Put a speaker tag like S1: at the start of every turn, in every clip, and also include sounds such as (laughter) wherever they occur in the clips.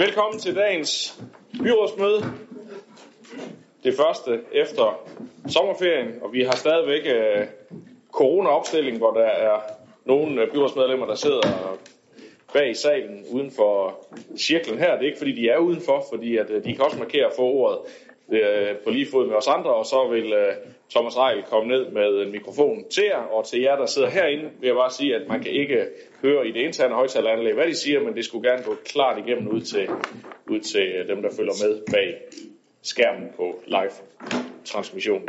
S1: Velkommen til dagens byrådsmøde. Det første efter sommerferien, og vi har stadigvæk uh, corona-opstilling, hvor der er nogle øh, byrådsmedlemmer, der sidder bag i salen uden for cirklen her. Det er ikke fordi, de er udenfor, fordi at, øh, de kan også markere at få ordet uh, på lige fod med os andre, og så vil Thomas Reil komme ned med en mikrofon til jer, og til jer, der sidder herinde, vil jeg bare sige, at man kan ikke høre i det interne højtaleranlæg, hvad de siger, men det skulle gerne gå klart igennem ud til, ud til dem, der følger med bag skærmen på live-transmissionen.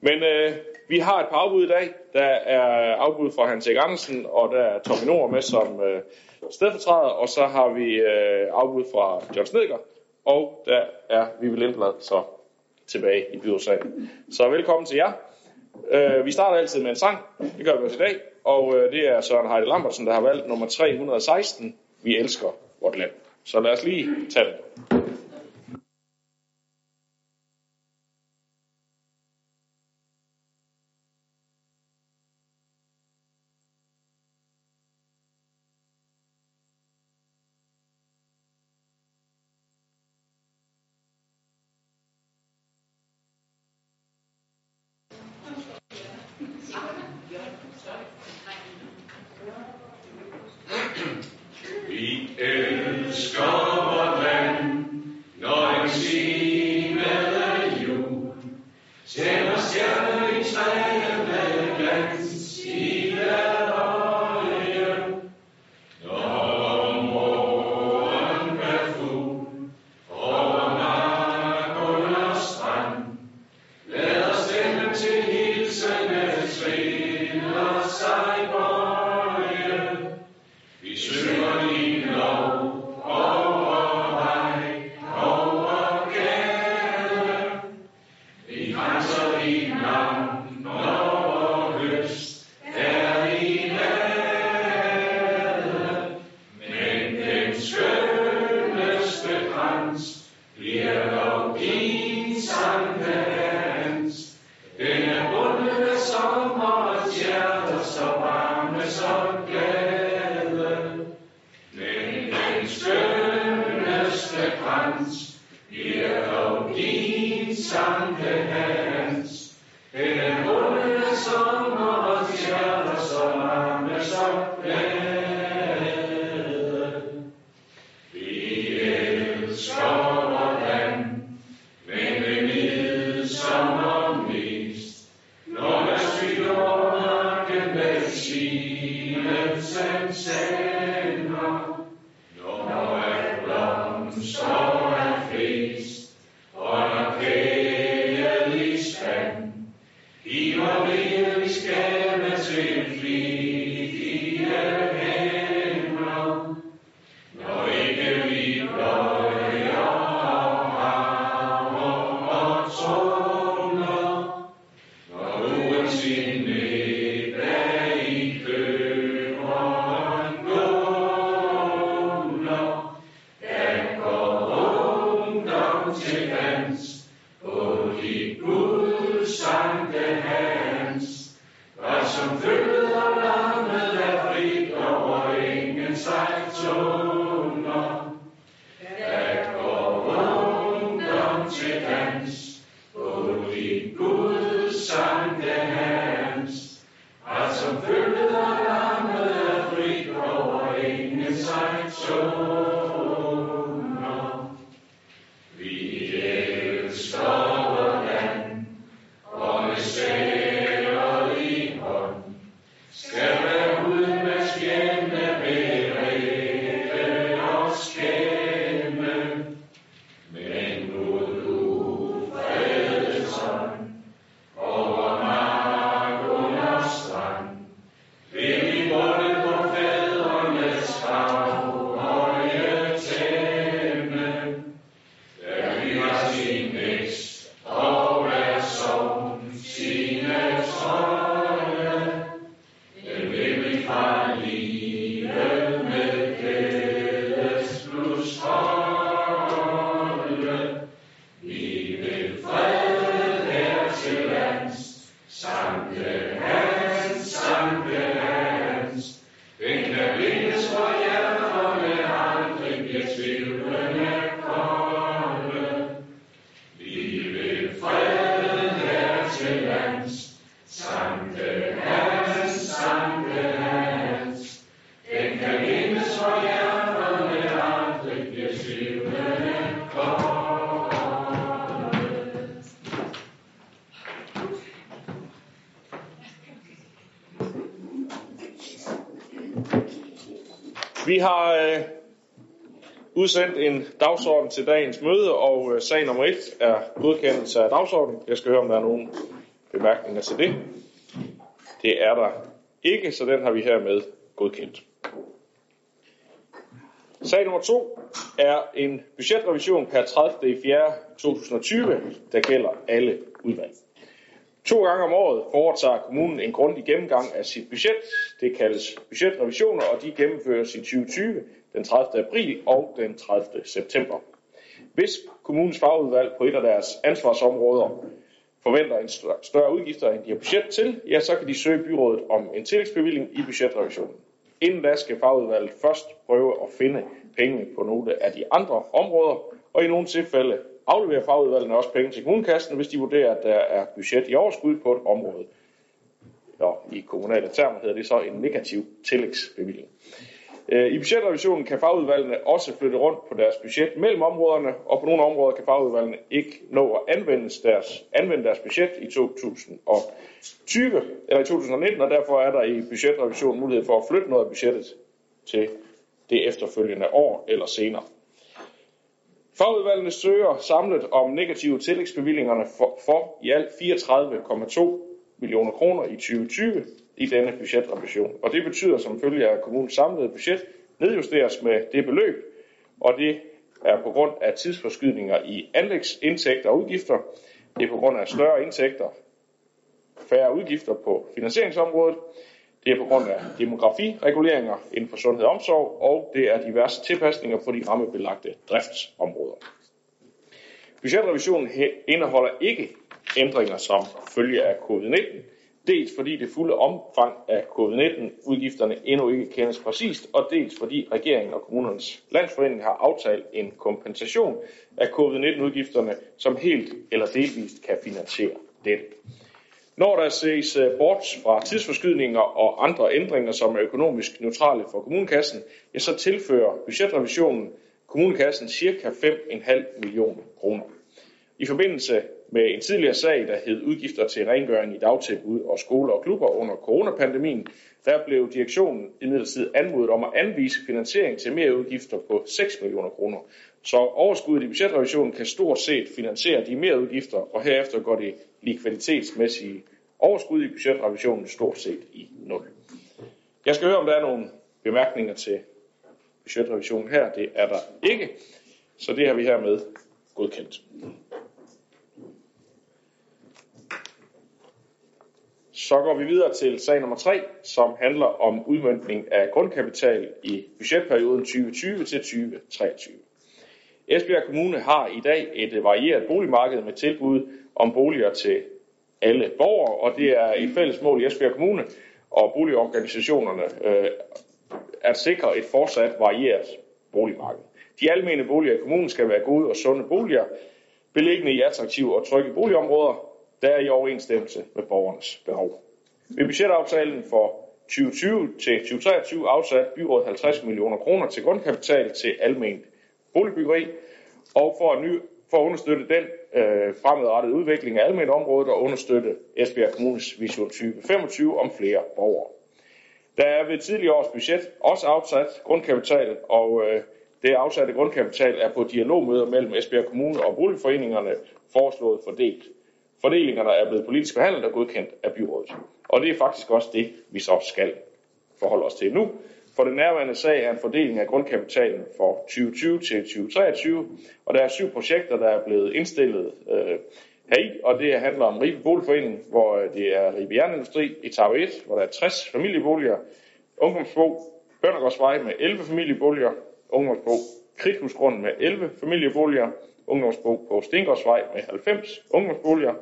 S1: Men øh, vi har et par afbud i dag. Der er afbud fra Hans Erik Andersen, og der er Tommy Nord med som øh, stedfortræder, og så har vi øh, afbud fra John Snedker, og der er Vivi Lindblad så tilbage i byrådssagen. Så velkommen til jer. Øh, vi starter altid med en sang. Det gør vi også i dag. Og øh, det er Søren Heide Lambertsen, der har valgt nummer 316. Vi elsker vort land. Så lad os lige tage den. Udsendt en dagsorden til dagens møde, og øh, sag nummer 1 er godkendelse af dagsordenen. Jeg skal høre, om der er nogle bemærkninger til det. Det er der ikke, så den har vi hermed godkendt. Sag nummer 2 er en budgetrevision per 30. i 4. 2020, der gælder alle udvalg. To gange om året foretager kommunen en grundig gennemgang af sit budget. Det kaldes budgetrevisioner, og de gennemføres i 2020 den 30. april og den 30. september. Hvis kommunens fagudvalg på et af deres ansvarsområder forventer en større udgifter, end de har budget til, ja, så kan de søge byrådet om en tillægsbevilling i budgetrevisionen. Inden da skal fagudvalget først prøve at finde penge på nogle af de andre områder, og i nogle tilfælde afleverer fagudvalgene også penge til kommunekassen, hvis de vurderer, at der er budget i overskud på et område. Og i kommunale termer hedder det så en negativ tillægsbevilling. Øh, I budgetrevisionen kan fagudvalgene også flytte rundt på deres budget mellem områderne, og på nogle områder kan fagudvalgene ikke nå at anvende deres, anvende deres budget i 2020 eller i 2019, og derfor er der i budgetrevisionen mulighed for at flytte noget af budgettet til det efterfølgende år eller senere. Fagudvalgene søger samlet om negative tillægsbevillingerne for, for i alt 34,2 millioner kroner i 2020 i denne budgetrevision. Og det betyder som følge af kommunens samlede budget nedjusteres med det beløb, og det er på grund af tidsforskydninger i anlægsindtægter og udgifter. Det er på grund af større indtægter, færre udgifter på finansieringsområdet. Det er på grund af demografireguleringer inden for sundhed og omsorg, og det er diverse tilpasninger på de rammebelagte driftsområder. Budgetrevisionen indeholder ikke ændringer som følge af covid-19, dels fordi det fulde omfang af covid-19-udgifterne endnu ikke kendes præcist, og dels fordi regeringen og kommunernes landsforening har aftalt en kompensation af covid-19-udgifterne, som helt eller delvist kan finansiere dette. Når der ses øh, bort fra tidsforskydninger og andre ændringer, som er økonomisk neutrale for kommunekassen, ja, så tilfører budgetrevisionen kommunekassen ca. 5,5 millioner kroner. I forbindelse med en tidligere sag, der hed udgifter til rengøring i dagtilbud og skoler og klubber under coronapandemien, der blev direktionen imidlertid anmodet om at anvise finansiering til mere udgifter på 6 millioner kroner. Så overskuddet i budgetrevisionen kan stort set finansiere de mere udgifter, og herefter går det likviditetsmæssige overskud i budgetrevisionen stort set i nul. Jeg skal høre, om der er nogle bemærkninger til budgetrevisionen her. Det er der ikke, så det har vi hermed godkendt. Så går vi videre til sag nummer 3, som handler om udmyndning af grundkapital i budgetperioden 2020 til 2023. Esbjerg Kommune har i dag et varieret boligmarked med tilbud om boliger til alle borgere, og det er et fælles mål i Esbjerg Kommune og boligorganisationerne øh, at sikre et fortsat varieret boligmarked. De almene boliger i kommunen skal være gode og sunde boliger, beliggende i attraktive og trygge boligområder, der er i overensstemmelse med borgernes behov. Ved budgetaftalen for 2020 til 2023 afsat byrådet 50 millioner kroner til grundkapital til almen boligbyggeri, og for at, ny, for at understøtte den øh, fremadrettede udvikling af almindeligt område og understøtte Esbjerg Kommunes Vision 2025 om flere borgere. Der er ved tidligere års budget også afsat grundkapital, og øh, det afsatte grundkapital er på dialogmøder mellem Esbjerg Kommune og boligforeningerne foreslået fordelt. Fordelingerne er blevet politisk behandlet og godkendt af byrådet. Og det er faktisk også det, vi så skal forholde os til nu. For den nærværende sag er en fordeling af grundkapitalen for 2020 til 2023, og der er syv projekter, der er blevet indstillet øh, heri, og det handler om Ribe Boligforening, hvor øh, det er Ribe Jernindustri, etape 1, hvor der er 60 familieboliger, Ungdomsbo, Bøndergårdsvej med 11 familieboliger, Ungdomsbo, Kridthusgrund med 11 familieboliger, Ungdomsbo på Stengårdsvej med 90 ungdomsboliger,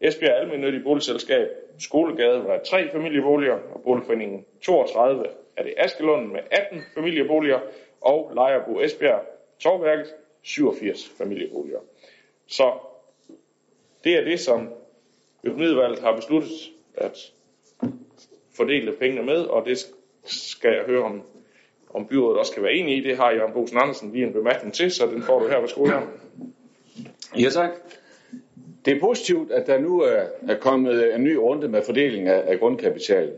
S1: Esbjerg Almennyttige Boligselskab, Skolegade, hvor der er tre familieboliger, og Boligforeningen 32 er det Askelund med 18 familieboliger, og Lejerbo Esbjerg Torværket 87 familieboliger. Så det er det, som økonomiudvalget har besluttet at fordele pengene med, og det skal jeg høre, om, om byrådet også kan være enig i. Det har Jørgen Bosen Andersen lige en bemærkning til, så den får du her ved skolen.
S2: Ja, tak. Det er positivt, at der nu er, kommet en ny runde med fordeling af, grundkapital,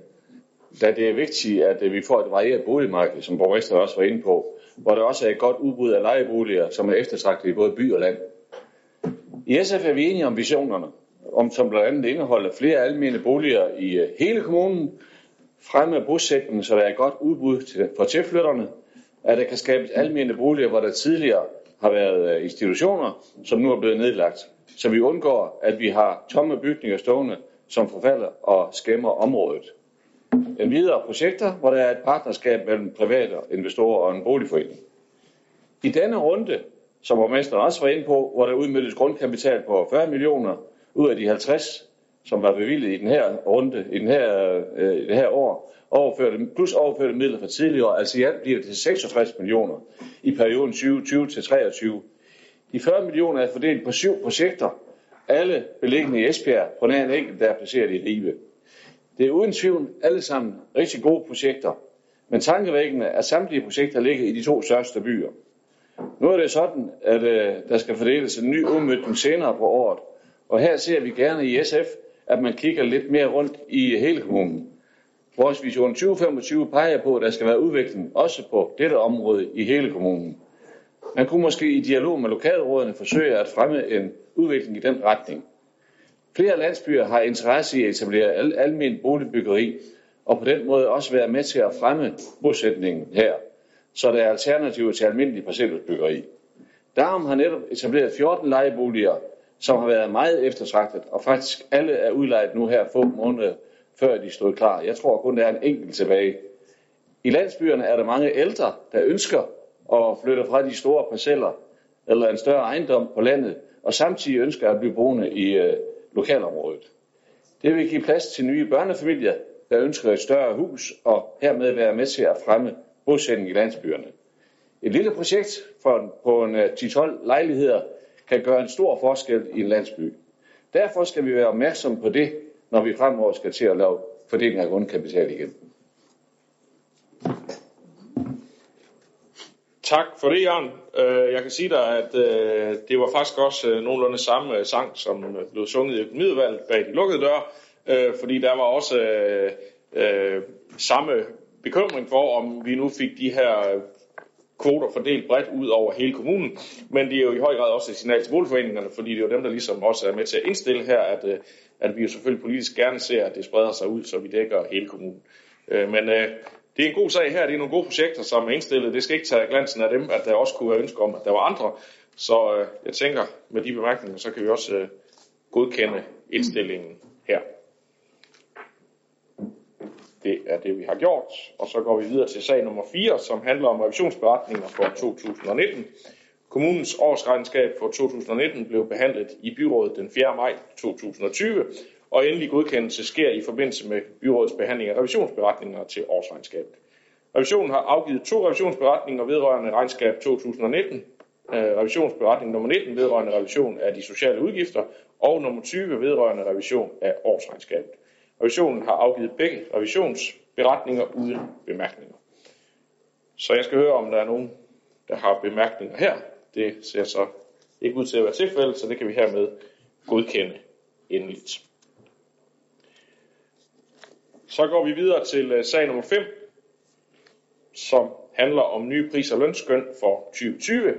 S3: da det er vigtigt, at vi får et varieret boligmarked, som borgmesteren også var inde på, hvor der også er et godt udbud af lejeboliger, som er eftertragtet i både by og land. I SF er vi enige om visionerne, om som blandt andet indeholder flere almene boliger i øh, hele kommunen, fremme bosætningen, så der er et godt udbud til, for tilflytterne, at der kan skabes almene boliger, hvor der tidligere har været øh, institutioner, som nu er blevet nedlagt, så vi undgår, at vi har tomme bygninger stående, som forfalder og skæmmer området. En videre projekter, hvor der er et partnerskab mellem private investorer og en boligforening. I denne runde, som borgmesteren også var inde på, hvor der udmødtes grundkapital på 40 millioner ud af de 50, som var bevilget i den her runde, i, den her, øh, i det her år, overførte, plus overførte midler fra tidligere år, altså i alt bliver det til 66 millioner i perioden 2020 til 23. De 40 millioner er fordelt på syv projekter, alle beliggende i Esbjerg, på nær en enkelt, der er placeret i Ribe. Det er uden tvivl alle sammen rigtig gode projekter, men tankevækkende er, samtlige projekter ligger i de to største byer. Nu er det sådan, at øh, der skal fordeles en ny udmøntning senere på året, og her ser vi gerne i SF, at man kigger lidt mere rundt i hele kommunen. Vores vision 2025 peger på, at der skal være udvikling også på dette område i hele kommunen. Man kunne måske i dialog med lokalrådene forsøge at fremme en udvikling i den retning. Flere landsbyer har interesse i at etablere al- almen boligbyggeri, og på den måde også være med til at fremme bosætningen her, så der er alternativer til almindelig parcelhusbyggeri. Darum har netop etableret 14 lejeboliger, som har været meget eftertragtet, og faktisk alle er udlejet nu her få måneder før de stod klar. Jeg tror kun, der er en enkelt tilbage. I landsbyerne er der mange ældre, der ønsker at flytte fra de store parceller eller en større ejendom på landet, og samtidig ønsker at blive boende i øh, lokalområdet. Det vil give plads til nye børnefamilier, der ønsker et større hus, og hermed være med til at fremme bosætning i landsbyerne. Et lille projekt for, på en øh, 10-12 lejligheder kan gøre en stor forskel i en landsby. Derfor skal vi være opmærksomme på det, når vi fremover skal til at lave fordeling af grundkapital igen.
S1: Tak for det, Jan. Øh, jeg kan sige dig, at øh, det var faktisk også øh, nogenlunde samme sang, som blev sunget i økonomiudvalget bag de lukkede døre, fordi der var også samme bekymring for, om vi nu fik de her kvoter fordelt bredt ud over hele kommunen, men det er jo i høj grad også et signal til boligforeningerne, fordi det er jo dem, der ligesom også er med til at indstille her, at, øh, at vi jo selvfølgelig politisk gerne ser, at det spreder sig ud, så vi dækker hele kommunen. Øh, men øh, det er en god sag her, det er nogle gode projekter, som er indstillet. Det skal ikke tage glansen af dem, at der også kunne være ønske om, at der var andre. Så jeg tænker, med de bemærkninger, så kan vi også godkende indstillingen her. Det er det, vi har gjort. Og så går vi videre til sag nummer 4, som handler om revisionsberetninger for 2019. Kommunens årsregnskab for 2019 blev behandlet i byrådet den 4. maj 2020, og endelig godkendelse sker i forbindelse med byrådets behandling af revisionsberetninger til årsregnskabet. Revisionen har afgivet to revisionsberetninger vedrørende regnskab 2019. Øh, revisionsberetning nummer 19 vedrørende revision af de sociale udgifter, og nummer 20 vedrørende revision af årsregnskabet. Revisionen har afgivet begge revisionsberetninger uden bemærkninger. Så jeg skal høre, om der er nogen, der har bemærkninger her. Det ser så ikke ud til at være tilfældet, så det kan vi hermed godkende endeligt. Så går vi videre til øh, sag nummer 5, som handler om nye pris- og lønskøn for 2020.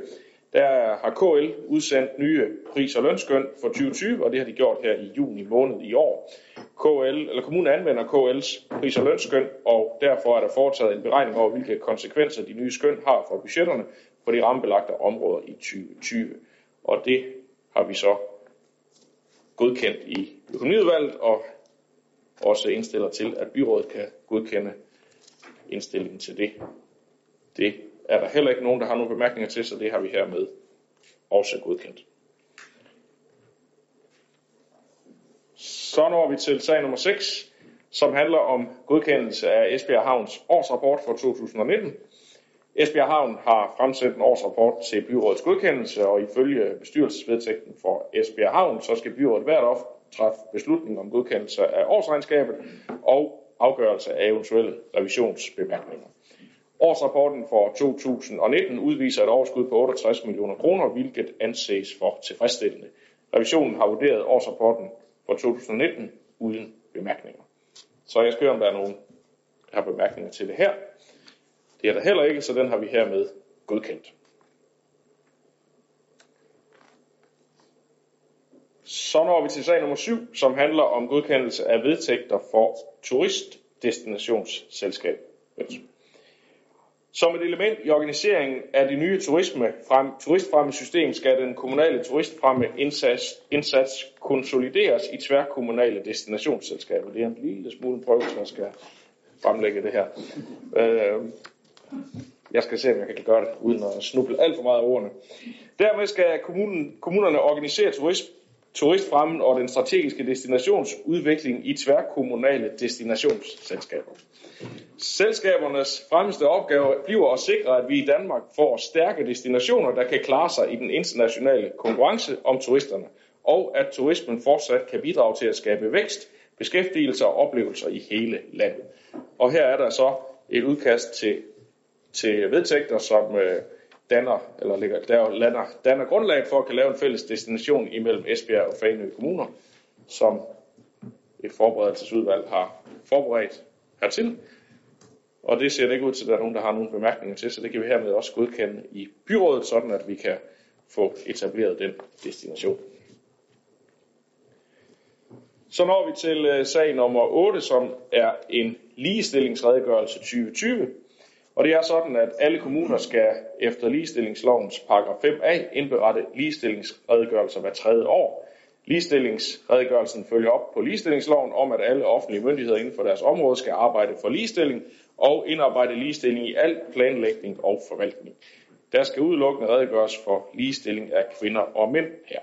S1: Der har KL udsendt nye pris- og lønskøn for 2020, og det har de gjort her i juni måned i år. KL, eller kommunen anvender KL's pris- og lønskøn, og derfor er der foretaget en beregning over, hvilke konsekvenser de nye skøn har for budgetterne for de rammebelagte områder i 2020. Og det har vi så godkendt i økonomiudvalget, og også indstiller til, at byrådet kan godkende indstillingen til det. Det er der heller ikke nogen, der har nogle bemærkninger til, så det har vi hermed også godkendt. Så når vi til sag nummer 6, som handler om godkendelse af Esbjerg Havns årsrapport for 2019. Esbjerg Havn har fremsendt en årsrapport til byrådets godkendelse, og ifølge bestyrelsesvedtægten for Esbjerg Havn, så skal byrådet hvert år træffe beslutning om godkendelse af årsregnskabet og afgørelse af eventuelle revisionsbemærkninger. Årsrapporten for 2019 udviser et overskud på 68 millioner kroner, hvilket anses for tilfredsstillende. Revisionen har vurderet årsrapporten for 2019 uden bemærkninger. Så jeg skal høre, om der er nogen har bemærkninger til det her. Det er der heller ikke, så den har vi hermed godkendt. Så når vi til sag nummer 7, som handler om godkendelse af vedtægter for turistdestinationsselskab. Som et element i organiseringen af det nye turisme frem, turistfremmesystem skal den kommunale turistfremme indsats, indsats konsolideres i tværkommunale destinationsselskaber. Det er en lille smule prøve, jeg skal fremlægge det her. Øh, jeg skal se, om jeg kan gøre det, uden at snuble alt for meget af ordene. Dermed skal kommunen, kommunerne organisere turist, turistfremmen og den strategiske destinationsudvikling i tværkommunale destinationsselskaber. Selskabernes fremmeste opgave bliver at sikre, at vi i Danmark får stærke destinationer, der kan klare sig i den internationale konkurrence om turisterne, og at turismen fortsat kan bidrage til at skabe vækst, beskæftigelse og oplevelser i hele landet. Og her er der så et udkast til, til vedtægter, som øh, danner, eller ligger, der lander, danner grundlag for at kan lave en fælles destination imellem Esbjerg og Fanø kommuner, som et forberedelsesudvalg har forberedt hertil. Og det ser det ikke ud til, at der er nogen, der har nogle bemærkninger til, så det kan vi hermed også godkende i byrådet, sådan at vi kan få etableret den destination. Så når vi til øh, sag nummer 8, som er en ligestillingsredegørelse 2020. Og det er sådan, at alle kommuner skal efter ligestillingslovens paragraf 5a indberette ligestillingsredegørelser hver tredje år. Ligestillingsredegørelsen følger op på ligestillingsloven om, at alle offentlige myndigheder inden for deres område skal arbejde for ligestilling og indarbejde ligestilling i al planlægning og forvaltning. Der skal udelukkende redegøres for ligestilling af kvinder og mænd her.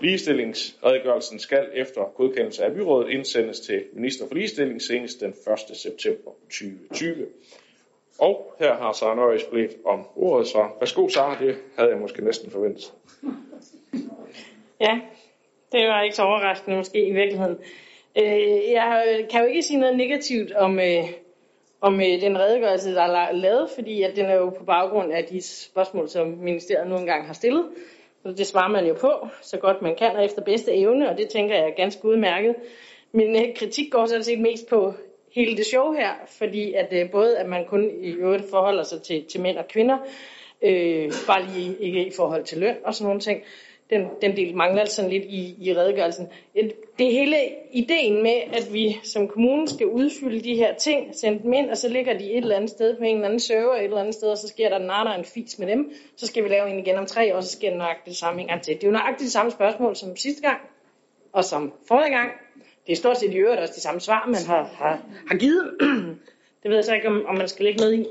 S1: Ligestillingsredegørelsen skal efter godkendelse af byrådet indsendes til minister for ligestilling senest den 1. september 2020. Og her har Sara Nøjes blevet om ordet, så værsgo Sara, det havde jeg måske næsten forventet.
S4: Ja, det var ikke så overraskende måske i virkeligheden. Øh, jeg kan jo ikke sige noget negativt om, øh, om øh, den redegørelse, der er lavet, fordi at den er jo på baggrund af de spørgsmål, som ministeriet nu engang har stillet. Så det svarer man jo på, så godt man kan, og efter bedste evne, og det tænker jeg er ganske udmærket. Min øh, kritik går sådan set mest på hele det show her, fordi at øh, både at man kun i øvrigt forholder sig til, til mænd og kvinder, øh, bare lige ikke i forhold til løn og sådan nogle ting, den, den del mangler altså sådan lidt i, i redegørelsen. Øh, det hele ideen med, at vi som kommune skal udfylde de her ting, sende dem ind, og så ligger de et eller andet sted på en eller anden server et eller andet sted, og så sker der en natter en fis med dem, så skal vi lave en igen om tre år, så sker der nøjagtigt det samme en gang til. Det er jo nøjagtigt det samme spørgsmål som sidste gang, og som forrige gang. Det er stort set i øvrigt også de samme svar, man har, har, har givet. (clears throat) det ved jeg så ikke, om, om man skal lægge noget i.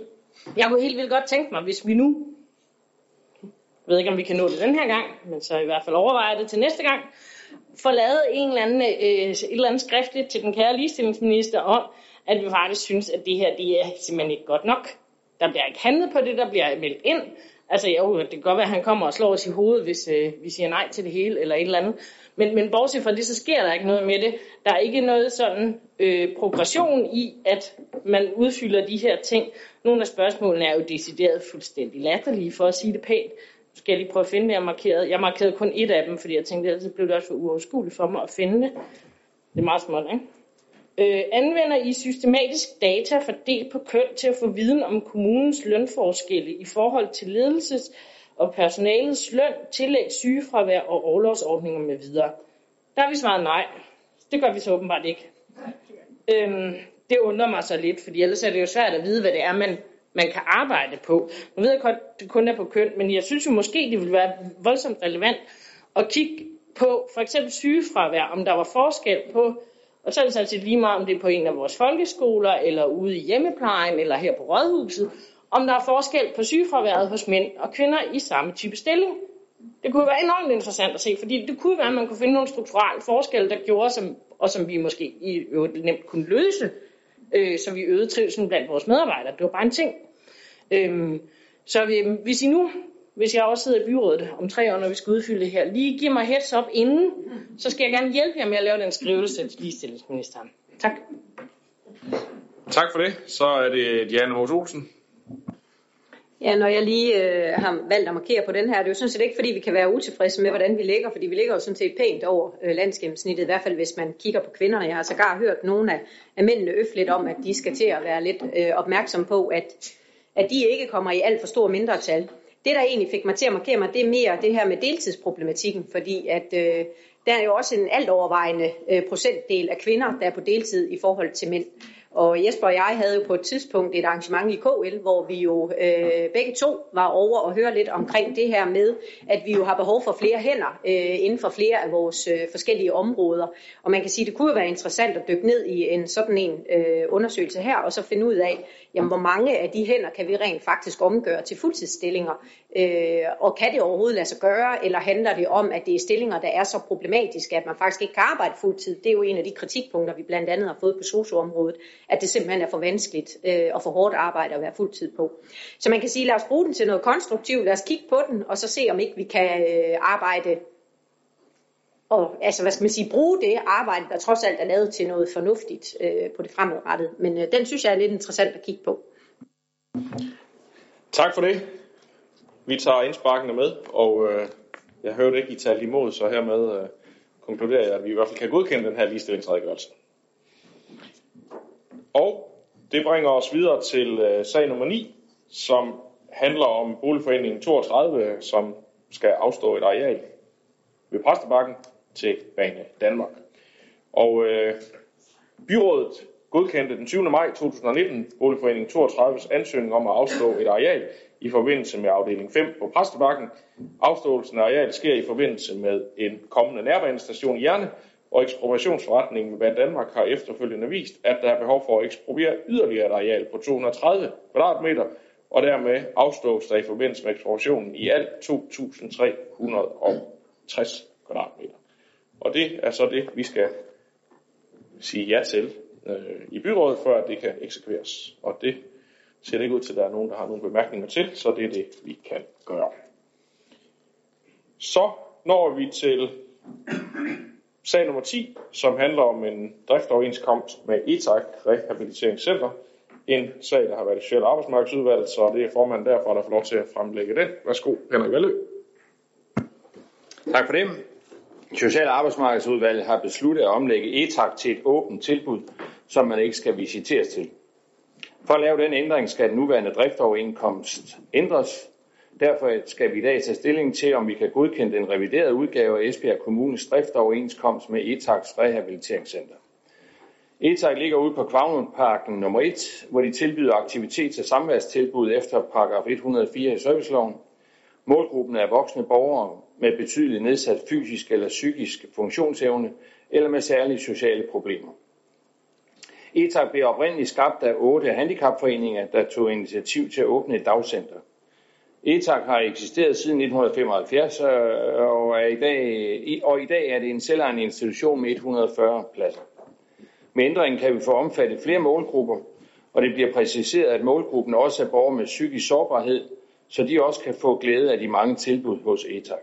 S4: Jeg kunne helt vildt godt tænke mig, hvis vi nu jeg ved ikke, om vi kan nå det den her gang, men så i hvert fald overveje det til næste gang. Få lavet en eller anden, øh, et eller andet skriftligt til den kære ligestillingsminister om, at vi faktisk synes, at det her det er simpelthen ikke godt nok. Der bliver ikke handlet på det, der bliver meldt ind. Altså jo, det kan godt være, at han kommer og slår os i hovedet, hvis øh, vi siger nej til det hele, eller et eller andet. Men, men bortset fra det, så sker der ikke noget med det. Der er ikke noget sådan øh, progression i, at man udfylder de her ting. Nogle af spørgsmålene er jo decideret fuldstændig latterlige, for at sige det pænt skal jeg lige prøve at finde det, jeg markerede. Jeg markerede kun et af dem, fordi jeg tænkte, at det blev det også for uoverskueligt for mig at finde det. Det er meget småt, ikke? Øh, anvender I systematisk data fordelt på køn til at få viden om kommunens lønforskelle i forhold til ledelses- og personalets løn, tillæg, sygefravær og overlovsordninger med videre? Der har vi svaret nej. Det gør vi så åbenbart ikke. Øhm, det undrer mig så lidt, fordi ellers er det jo svært at vide, hvad det er, man man kan arbejde på. Nu ved jeg godt, det kun er på køn, men jeg synes jo måske, det ville være voldsomt relevant at kigge på for eksempel sygefravær, om der var forskel på, og så er det sådan set lige meget, om det er på en af vores folkeskoler, eller ude i hjemmeplejen, eller her på rådhuset, om der er forskel på sygefraværet hos mænd og kvinder i samme type stilling. Det kunne være enormt interessant at se, fordi det kunne være, at man kunne finde nogle strukturelle forskelle, der gjorde, som, og som vi måske i øvrigt nemt kunne løse, øh, så vi øgede trivselen blandt vores medarbejdere. Det var bare en ting. Øhm, så vi, hvis I nu, hvis jeg også sidder i byrådet om tre år, når vi skal udfylde det her, lige giv mig heads up inden, så skal jeg gerne hjælpe jer med at lave den skrivelse til ligestillingsministeren. Tak.
S1: Tak for det. Så er det Diana Mos Olsen.
S5: Ja, når jeg lige øh, har valgt at markere på den her, det er jo sådan set ikke, fordi vi kan være utilfredse med, hvordan vi ligger, fordi vi ligger jo sådan set pænt over øh, landsgennemsnittet, i hvert fald hvis man kigger på kvinderne. Jeg har sågar hørt nogle af, af mændene øf lidt om, at de skal til at være lidt øh, opmærksom på, at, at de ikke kommer i alt for stor mindretal. Det, der egentlig fik mig til at markere mig, det er mere det her med deltidsproblematikken, fordi at øh, der er jo også en alt overvejende øh, procentdel af kvinder, der er på deltid i forhold til mænd. Og Jesper og jeg havde jo på et tidspunkt et arrangement i KL, hvor vi jo øh, begge to var over og høre lidt omkring det her med, at vi jo har behov for flere hænder øh, inden for flere af vores øh, forskellige områder. Og man kan sige, at det kunne være interessant at dykke ned i en sådan en øh, undersøgelse her, og så finde ud af, jamen, hvor mange af de hænder kan vi rent faktisk omgøre til fuldtidsstillinger. Øh, og kan det overhovedet lade sig gøre, eller handler det om, at det er stillinger, der er så problematiske, at man faktisk ikke kan arbejde fuldtid? Det er jo en af de kritikpunkter, vi blandt andet har fået på socioområdet, at det simpelthen er for vanskeligt øh, og for hårdt arbejde at være fuldtid på. Så man kan sige, lad os bruge den til noget konstruktivt, lad os kigge på den, og så se om ikke vi kan øh, arbejde og altså, hvad skal man sige, bruge det arbejde, der trods alt er lavet til noget fornuftigt øh, på det fremadrettede. Men øh, den synes jeg er lidt interessant at kigge på.
S1: Tak for det. Vi tager indsparkene med, og øh, jeg hørte ikke, I talte imod, så hermed øh, konkluderer jeg, at vi i hvert fald kan godkende den her ligestillingsredegørelse. Og det bringer os videre til øh, sag nummer 9, som handler om boligforeningen 32, som skal afstå et areal ved Præstebakken til Bane Danmark. Og øh, byrådet godkendte den 20. maj 2019 Boligforening 32's ansøgning om at afstå et areal i forbindelse med afdeling 5 på Præstebakken. Afståelsen af areal sker i forbindelse med en kommende nærbanestation i Hjerne, og ekspropriationsforretningen med Danmark har efterfølgende vist, at der er behov for at ekspropriere yderligere et areal på 230 kvadratmeter, og dermed afstås der i forbindelse med ekspropriationen i alt 2.360 kvadratmeter. Og det er så det, vi skal sige ja til øh, i byrådet, før det kan eksekveres. Og det ser det ikke ud til, at der er nogen, der har nogle bemærkninger til, så det er det, vi kan gøre. Så når vi til sag nummer 10, som handler om en driftsoverenskomst med ETAC Rehabiliteringscenter. En sag, der har været i Social Arbejdsmarkedsudvalget, så det er formanden derfra, der får lov til at fremlægge den. Værsgo, Henrik Valø.
S2: Tak for det. Social- Arbejdsmarkedsudvalget har besluttet at omlægge ETAC til et åbent tilbud, som man ikke skal visiteres til. For at lave den ændring skal den nuværende driftoverenskomst ændres. Derfor skal vi i dag tage stilling til, om vi kan godkende den reviderede udgave af Esbjerg Kommunes driftoverenskomst med ETAGs Rehabiliteringscenter. ETAG ligger ude på Kvavnundparken nummer 1, hvor de tilbyder aktivitets- og samværstilbud efter paragraf 104 i serviceloven. Målgruppen er voksne borgere med betydeligt nedsat fysisk eller psykisk funktionsevne eller med særlige sociale problemer. ETAG blev oprindeligt skabt af otte handicapforeninger, der tog initiativ til at åbne et dagcenter. ETAG har eksisteret siden 1975, øh, og, er i dag, og i dag er det en selvejende institution med 140 pladser. Med ændringen kan vi få omfattet flere målgrupper, og det bliver præciseret, at målgruppen også er borgere med psykisk sårbarhed, så de også kan få glæde af de mange tilbud hos ETAG.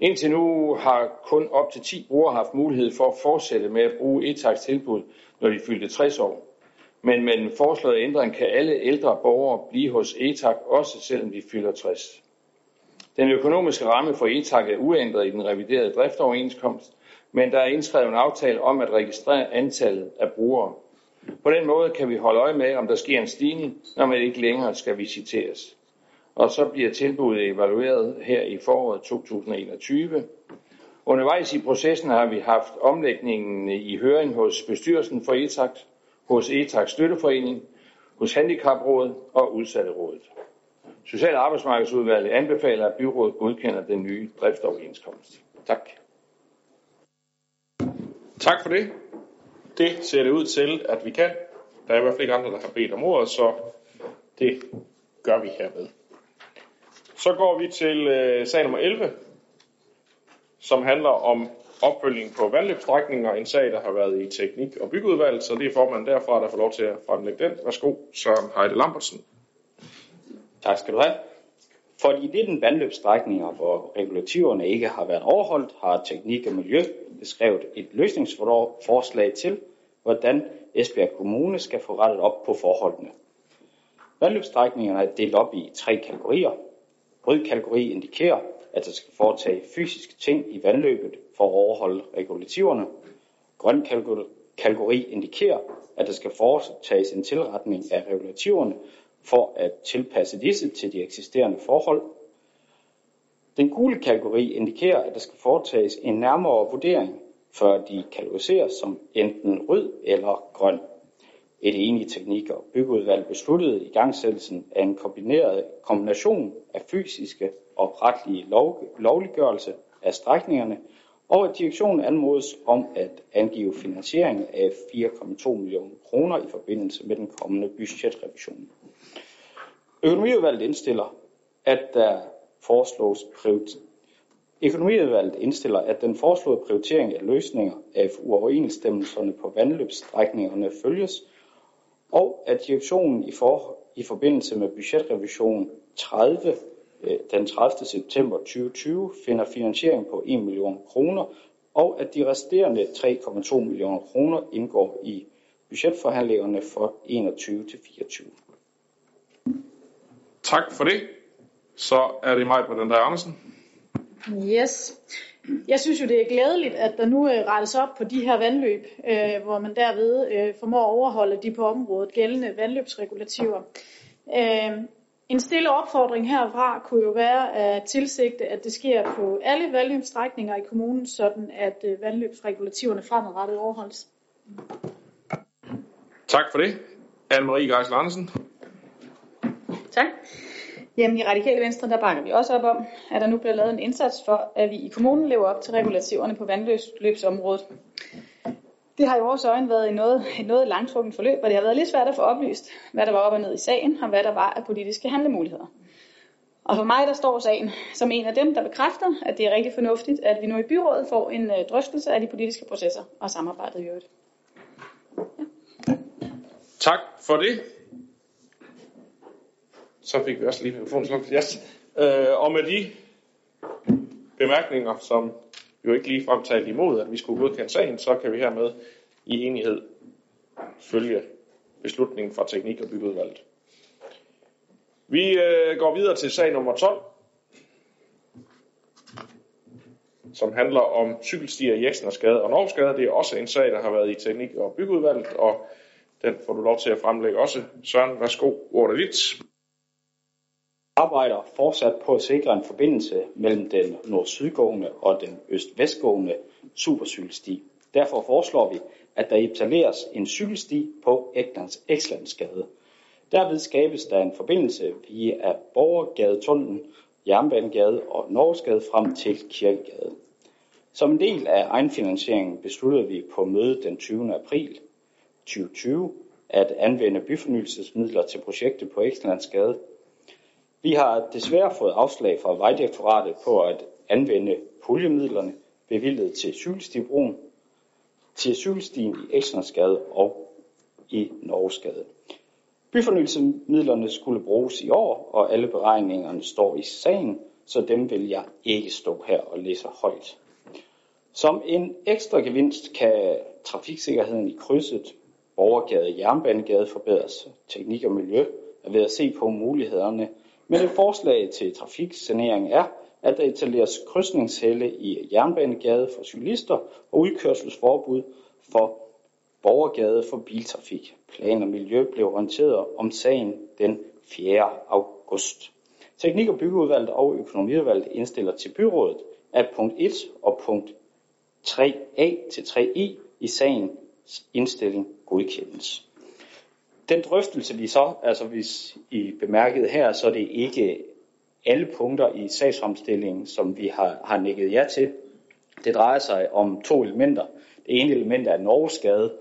S2: Indtil nu har kun op til 10 brugere haft mulighed for at fortsætte med at bruge ETAGs tilbud, når de fyldte 60 år. Men med den foreslåede ændring kan alle ældre borgere blive hos ETAG, også selvom de fylder 60. Den økonomiske ramme for ETAG er uændret i den reviderede driftoverenskomst, men der er indskrevet en aftale om at registrere antallet af brugere. På den måde kan vi holde øje med, om der sker en stigning, når man ikke længere skal visiteres. Og så bliver tilbuddet evalueret her i foråret 2021. Undervejs i processen har vi haft omlægningen i høring hos bestyrelsen for ETAG, hos ETAKs Støtteforening, hos Handicaprådet og Udsatterådet. Social- og Arbejdsmarkedsudvalget anbefaler, at byrådet godkender den nye driftsoverenskomst. Tak.
S1: Tak for det. Det ser det ud til, at vi kan. Der er i hvert fald ikke andre, der har bedt om ordet, så det gør vi hermed. Så går vi til øh, sag nummer 11, som handler om opfølging på vandløbsstrækninger. En sag, der har været i teknik- og byggeudvalg, så det er formanden derfra, der får lov til at fremlægge den. Værsgo, Søren Heide Lambertsen.
S6: Tak skal du have. Fordi det er den vandløbsstrækninger, hvor regulativerne ikke har været overholdt, har Teknik og Miljø beskrevet et løsningsforslag til, hvordan Esbjerg Kommune skal få rettet op på forholdene. Vandløbsstrækningerne er delt op i tre kategorier. Rød kategori indikerer, at der skal foretage fysiske ting i vandløbet for at overholde regulativerne. Grøn kategori indikerer, at der skal foretages en tilretning af regulativerne for at tilpasse disse til de eksisterende forhold. Den gule kategori indikerer, at der skal foretages en nærmere vurdering, før de kategoriseres som enten rød eller grøn. Et enigt teknik- og byggeudvalg besluttede i gangsættelsen af en kombineret kombination af fysiske og retlige lov, lovliggørelse af strækningerne, og at direktionen anmodes om at angive finansiering af 4,2 millioner kroner i forbindelse med den kommende budgetrevision. Økonomiudvalget indstiller, at der foreslås Økonomiudvalget indstiller, at den foreslåede prioritering af løsninger af uoverensstemmelserne på vandløbsstrækningerne følges, og at direktionen i, for, i forbindelse med budgetrevision 30 den 30. september 2020 finder finansiering på 1 million kroner, og at de resterende 3,2 millioner kroner indgår i budgetforhandlingerne for 21 til 24.
S1: Tak for det. Så er det mig på den der Andersen.
S7: Yes. Jeg synes jo, det er glædeligt, at der nu øh, rettes op på de her vandløb, øh, hvor man derved øh, formår at overholde de på området gældende vandløbsregulativer. Øh, en stille opfordring herfra kunne jo være at tilsigte, at det sker på alle vandløbsstrækninger i kommunen, sådan at øh, vandløbsregulativerne fremadrettet overholdes.
S1: Tak for det. Anne-Marie Geisler Andersen.
S8: Tak. Jamen i Radikale Venstre, der bakker vi også op om, at der nu bliver lavet en indsats for, at vi i kommunen lever op til regulativerne på vandløbsområdet. Det har i vores øjne været et noget, et noget langtrukken forløb, og det har været lidt svært at få oplyst, hvad der var op og ned i sagen, og hvad der var af politiske handlemuligheder. Og for mig, der står sagen som en af dem, der bekræfter, at det er rigtig fornuftigt, at vi nu i byrådet får en øh, drøftelse af de politiske processer og samarbejdet i øvrigt.
S1: Ja. Tak for det. Så fik vi også lige mikrofonen slukket. Yes. Øh, og med de bemærkninger, som jo ikke lige fremtalt imod, at vi skulle godkende sagen, så kan vi hermed i enighed følge beslutningen fra Teknik- og Byggeudvalget. Vi øh, går videre til sag nummer 12, som handler om cykelstier i Jeksnersgade og Norgesgade. Det er også en sag, der har været i Teknik- og Byggeudvalget, og den får du lov til at fremlægge også. Søren, værsgo, ordet er dit
S6: arbejder fortsat på at sikre en forbindelse mellem den nord-sydgående og den øst-vestgående supercykelsti. Derfor foreslår vi, at der etableres en cykelsti på Ekslandsgade. Derved skabes der en forbindelse via Borgergadetunnelen, Jernbanegade og Norgesgade frem til Kirkegade. Som en del af egenfinansieringen besluttede vi på mødet den 20. april 2020 at anvende byfornyelsesmidler til projektet på Ekslandsgade vi har desværre fået afslag fra Vejdirektoratet på at anvende puljemidlerne bevilget til cykelstibroen, til cykelstien i Eksnersgade og i Norgesgade. Byfornyelsemidlerne skulle bruges i år, og alle beregningerne står i sagen, så dem vil jeg ikke stå her og læse højt. Som en ekstra gevinst kan trafiksikkerheden i krydset Borgergade Jernbanegade forbedres. Teknik og miljø er ved at se på mulighederne men et forslag til trafiksanering er, at der etableres krydsningshælde i Jernbanegade for cyklister og udkørselsforbud for Borgergade for biltrafik. Plan og Miljø blev orienteret om sagen den 4. august. Teknik- og byggeudvalget og økonomiudvalget indstiller til byrådet, at punkt 1 og punkt 3a til 3i i sagens indstilling godkendes. Den drøftelse, vi så, altså hvis I bemærkede her, så er det ikke alle punkter i sagsomstillingen, som vi har, har nikket ja til. Det drejer sig om to elementer. Det ene element er Norgesgade,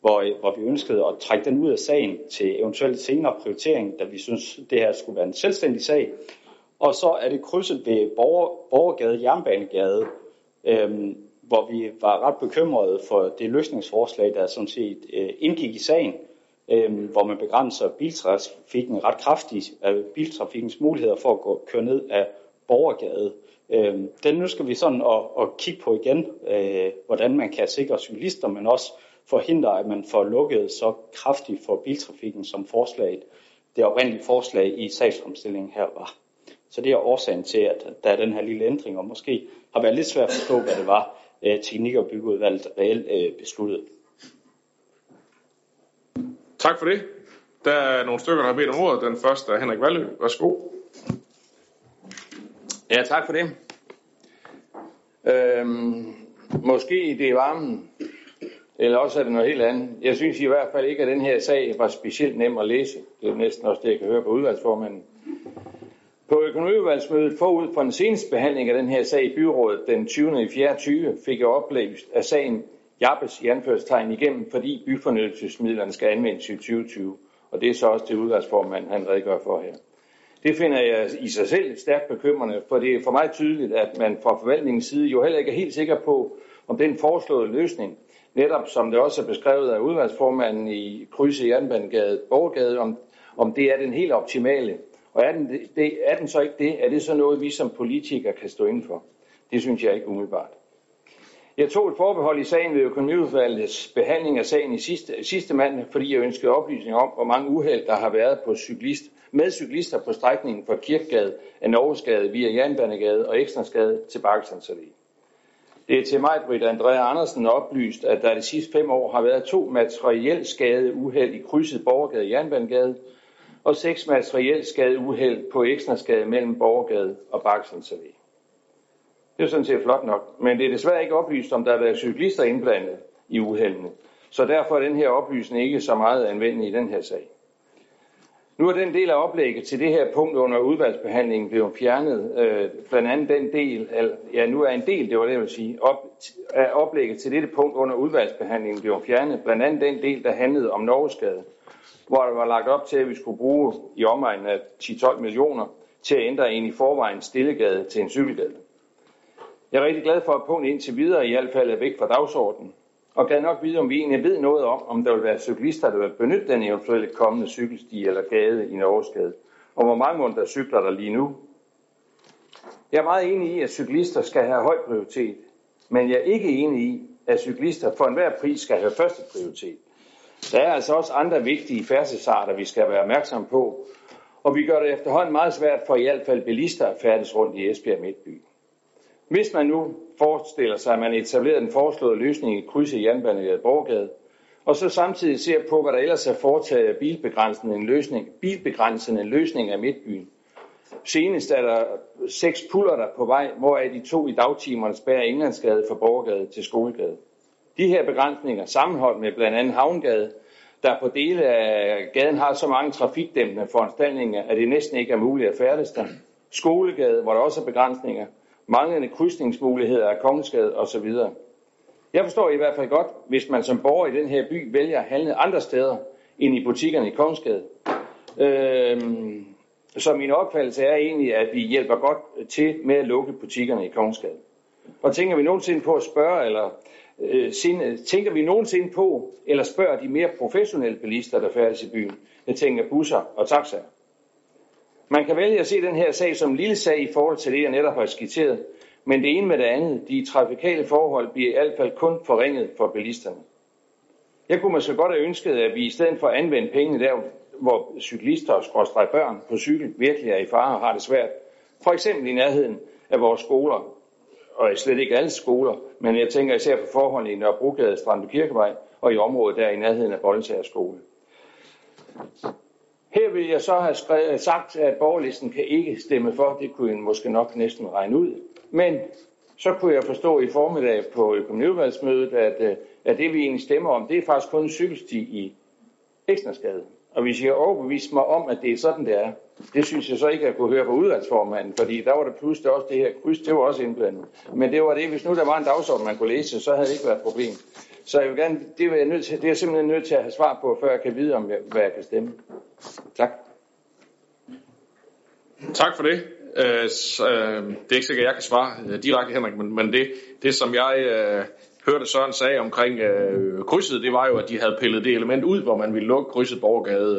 S6: hvor, hvor vi ønskede at trække den ud af sagen til eventuelt senere prioritering, da vi synes, det her skulle være en selvstændig sag. Og så er det krydset ved Borger, Borgergade, Jernbanegade, øhm, hvor vi var ret bekymrede for det løsningsforslag, der sådan set øh, indgik i sagen, øh, hvor man begrænser biltrafikken ret kraftigt, af biltrafikkens muligheder for at gå, køre ned af Borgergade. Øh, den nu skal vi sådan og, og kigge på igen, øh, hvordan man kan sikre cyklister, men også forhindre, at man får lukket så kraftigt for biltrafikken, som forslaget det oprindelige forslag i sagsomstillingen her var. Så det er årsagen til, at der er den her lille ændring, og måske har været lidt svært at forstå, hvad det var, øh, teknik- og byggeudvalget reelt øh, besluttede.
S1: Tak for det. Der er nogle stykker, der har bedt om ordet. Den første er Henrik Valø. Værsgo.
S2: Ja, tak for det. Øhm, måske det er varmen, eller også er det noget helt andet. Jeg synes i hvert fald ikke, at den her sag var specielt nem at læse. Det er næsten også det, jeg kan høre på udvalgsformanden. På økonomiudvalgsmødet forud for den seneste behandling af den her sag i byrådet den 20. i 24 fik jeg oplevet, at sagen jappes i anførselstegn igennem, fordi byfornyelsesmidlerne skal anvendes i 2020. Og det er så også det udvalgsformand, han redegør for her. Det finder jeg i sig selv stærkt bekymrende, for det er for mig tydeligt, at man fra forvaltningens side jo heller ikke er helt sikker på, om den foreslåede løsning, netop som det også er beskrevet af udvalgsformanden i krydset Jernbanegade Borgade, om, om det er den helt optimale. Og er den, det, er den så ikke det, er det så noget, vi som politikere kan stå inden for? Det synes jeg ikke umiddelbart. Jeg tog et forbehold i sagen ved økonomiudvalgets behandling af sagen i sidste, sidste mand, fordi jeg ønskede oplysning om, hvor mange uheld der har været på cyklist, med cyklister på strækningen fra Kirkegade af Norgesgade via Jernbanegade og Ekstrasgade til Bakkelsens Det er til mig, Britt Andrea Andersen, oplyst, at der de sidste fem år har været to materielt skade uheld i krydset Borgergade Jernbanegade, og seks materielt skade uheld på Ekstrasgade mellem Borgergade og Bakkelsens det er sådan set flot nok. Men det er desværre ikke oplyst, om der har været cyklister indblandet i uheldene. Så derfor er den her oplysning ikke så meget anvendelig i den her sag. Nu er den del af oplægget til det her punkt under udvalgsbehandlingen blevet fjernet. Øh, blandt andet den del, eller, ja nu er en del, det var det jeg vil sige, op, af oplægget til dette punkt under udvalgsbehandlingen blevet fjernet. Blandt andet den del, der handlede om Norgeskade, hvor der var lagt op til, at vi skulle bruge i omegnen af 10-12 millioner til at ændre en i forvejen stillegade til en cykelgade. Jeg er rigtig glad for, at punktet indtil videre i hvert fald er væk fra dagsordenen, og kan nok vide, om vi egentlig ved noget om, om der vil være cyklister, der vil benytte den eventuelle kommende cykelsti eller gade i Norgesgade, og hvor mange der cykler der lige nu. Jeg er meget enig i, at cyklister skal have høj prioritet, men jeg er ikke enig i, at cyklister for enhver pris skal have første prioritet. Der er altså også andre vigtige færdselsarter, vi skal være opmærksom på, og vi gør det efterhånden meget svært for i hvert fald bilister at færdes rundt i Esbjerg Midtby. Hvis man nu forestiller sig, at man etablerer den foreslåede løsning i krydset i Jernbanegade Borgade, og så samtidig ser på, hvad der ellers er foretaget af bilbegrænsende en løsning, bilbegrænsende en løsning af Midtbyen. Senest er der seks puller der på vej, hvoraf de to i dagtimerne spærer Englandsgade fra Borgade til Skolegade. De her begrænsninger sammenholdt med blandt andet Havngade, der på dele af gaden har så mange trafikdæmpende foranstaltninger, at det næsten ikke er muligt at færdes der. Skolegade, hvor der også er begrænsninger, manglende krydsningsmuligheder af Kongensgade osv. Jeg forstår i hvert fald godt, hvis man som borger i den her by vælger at handle andre steder end i butikkerne i Kongensgade. Øhm, så min opfattelse er egentlig, at vi hjælper godt til med at lukke butikkerne i Kongensgade. Og tænker vi nogensinde på at spørge, eller øh, tænker vi nogensinde på, eller spørger de mere professionelle bilister, der færdes i byen? Jeg tænker busser og taxaer. Man kan vælge at se den her sag som en lille sag i forhold til det, jeg netop har skitseret, men det ene med det andet, de trafikale forhold, bliver i hvert fald kun forringet for bilisterne. Jeg kunne måske godt have ønsket, at vi i stedet for at anvende pengene der, hvor cyklister og skråstrej børn på cykel virkelig er i fare og har det svært, for eksempel i nærheden af vores skoler, og slet ikke alle skoler, men jeg tænker især på forholdene i Nørrebrogade, Strandby Kirkevej og i området der i nærheden af Bolsager skole. Her vil jeg så have skrevet, sagt, at borgerlisten kan ikke stemme for. Det kunne en måske nok næsten regne ud. Men så kunne jeg forstå i formiddag på økonomiudvalgsmødet, at, øh, at det vi egentlig stemmer om, det er faktisk kun en cykelsti i Eksnersgade. Og hvis jeg overbevist mig om, at det er sådan, det er, det synes jeg så ikke, at jeg kunne høre på udvalgsformanden, fordi der var det pludselig også det her kryds, det var også indblandet. Men det var det, hvis nu der var en dagsorden, man kunne læse, så havde det ikke været et problem. Så jeg vil gerne, det, er jeg nødt til, det er jeg simpelthen nødt til at have svar på, før jeg kan vide, om jeg, hvad jeg kan stemme. Tak.
S1: Tak for det. Øh, øh det er ikke sikkert, at jeg kan svare øh, direkte, Henrik, men, men det, det, som jeg øh, hørte Søren sagde omkring øh, krydset, det var jo, at de havde pillet det element ud, hvor man ville lukke krydset Borgergade,